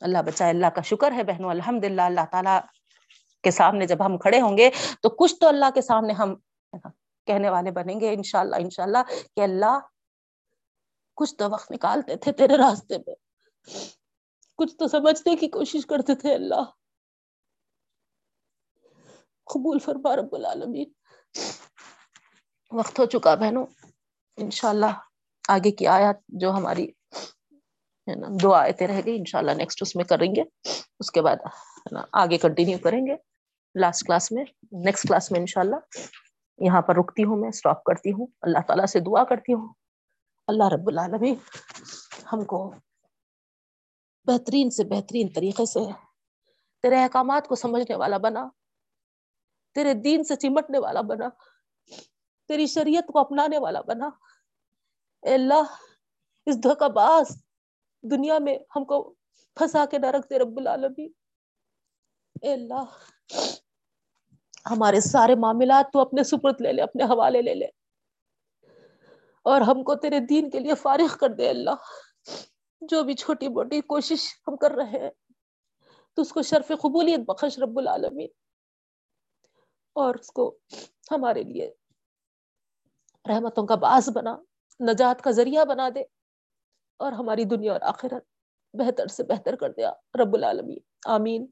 اللہ بچائے، اللہ کا شکر ہے بہنوں الحمد للہ اللہ تعالیٰ کے سامنے جب ہم کھڑے ہوں گے تو کچھ تو اللہ کے سامنے ہم کہنے والے بنیں گے انشاء اللہ اللہ کہ اللہ کچھ تو وقت نکالتے تھے تیرے راستے میں۔ کچھ تو سمجھنے کی کوشش کرتے تھے اللہ۔ قبول فرما رب العالمین۔ وقت ہو چکا بہنوں۔ انشاءاللہ آگے کی آیات جو ہماری دو آیتیں رہ گئی، انشاءاللہ نیکسٹ اس میں کریں گے۔ اس کے بعد آگے کنٹینیو کریں گے۔ لاسٹ کلاس میں نیکسٹ کلاس میں انشاءاللہ یہاں پر رکتی ہوں میں سٹاپ کرتی ہوں۔ اللہ تعالیٰ سے دعا کرتی ہوں۔ اللہ رب العالمین ہم کو بہترین سے بہترین طریقے سے تیرے احکامات کو سمجھنے والا بنا، تیرے دین سے چمٹنے والا بنا، تیری شریعت کو اپنانے والا بنا۔ اے اللہ، اس دھوکہ باز دنیا میں ہم کو پھنسا کے نہ رکھتے رب العالمین۔ اے اللہ ہمارے سارے معاملات تو اپنے سپرت لے لے، اپنے حوالے لے لے۔ اور ہم کو تیرے دین کے لیے فارغ کر دے اللہ۔ جو بھی چھوٹی موٹی کوشش ہم کر رہے ہیں، تو اس کو شرف قبولیت بخش رب العالمین۔ اور اس کو ہمارے لیے رحمتوں کا باعث بنا، نجات کا ذریعہ بنا دے۔ اور ہماری دنیا اور آخرت بہتر سے بہتر کر دیا رب العالمین۔ آمین۔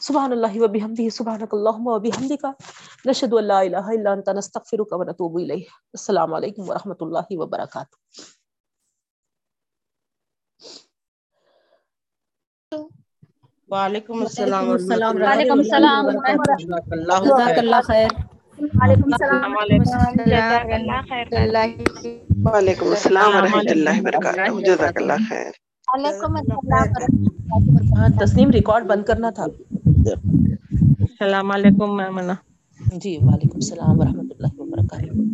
سبحان اللہ و بحمدہ سبحانک اللہم و بحمدکا نشہد ان لا الہ الا انت نستغفرک و نتوب الیہ۔ السلام علیکم ورحمۃ اللہ وبرکاتہ۔ وعلیکم السلام وعلیکم السلام جزاک اللہ خیر۔ وعلیکم السلام وعلیکم السلام ورحمۃ اللہ وبرکاتہ۔ جزاک اللہ خیر۔ وعلیکم السلام ہاں تسنیم ریکارڈ بند کرنا تھا۔ السلام علیکم میمنہ جی وعلیکم السلام ورحمۃ اللہ وبرکاتہ۔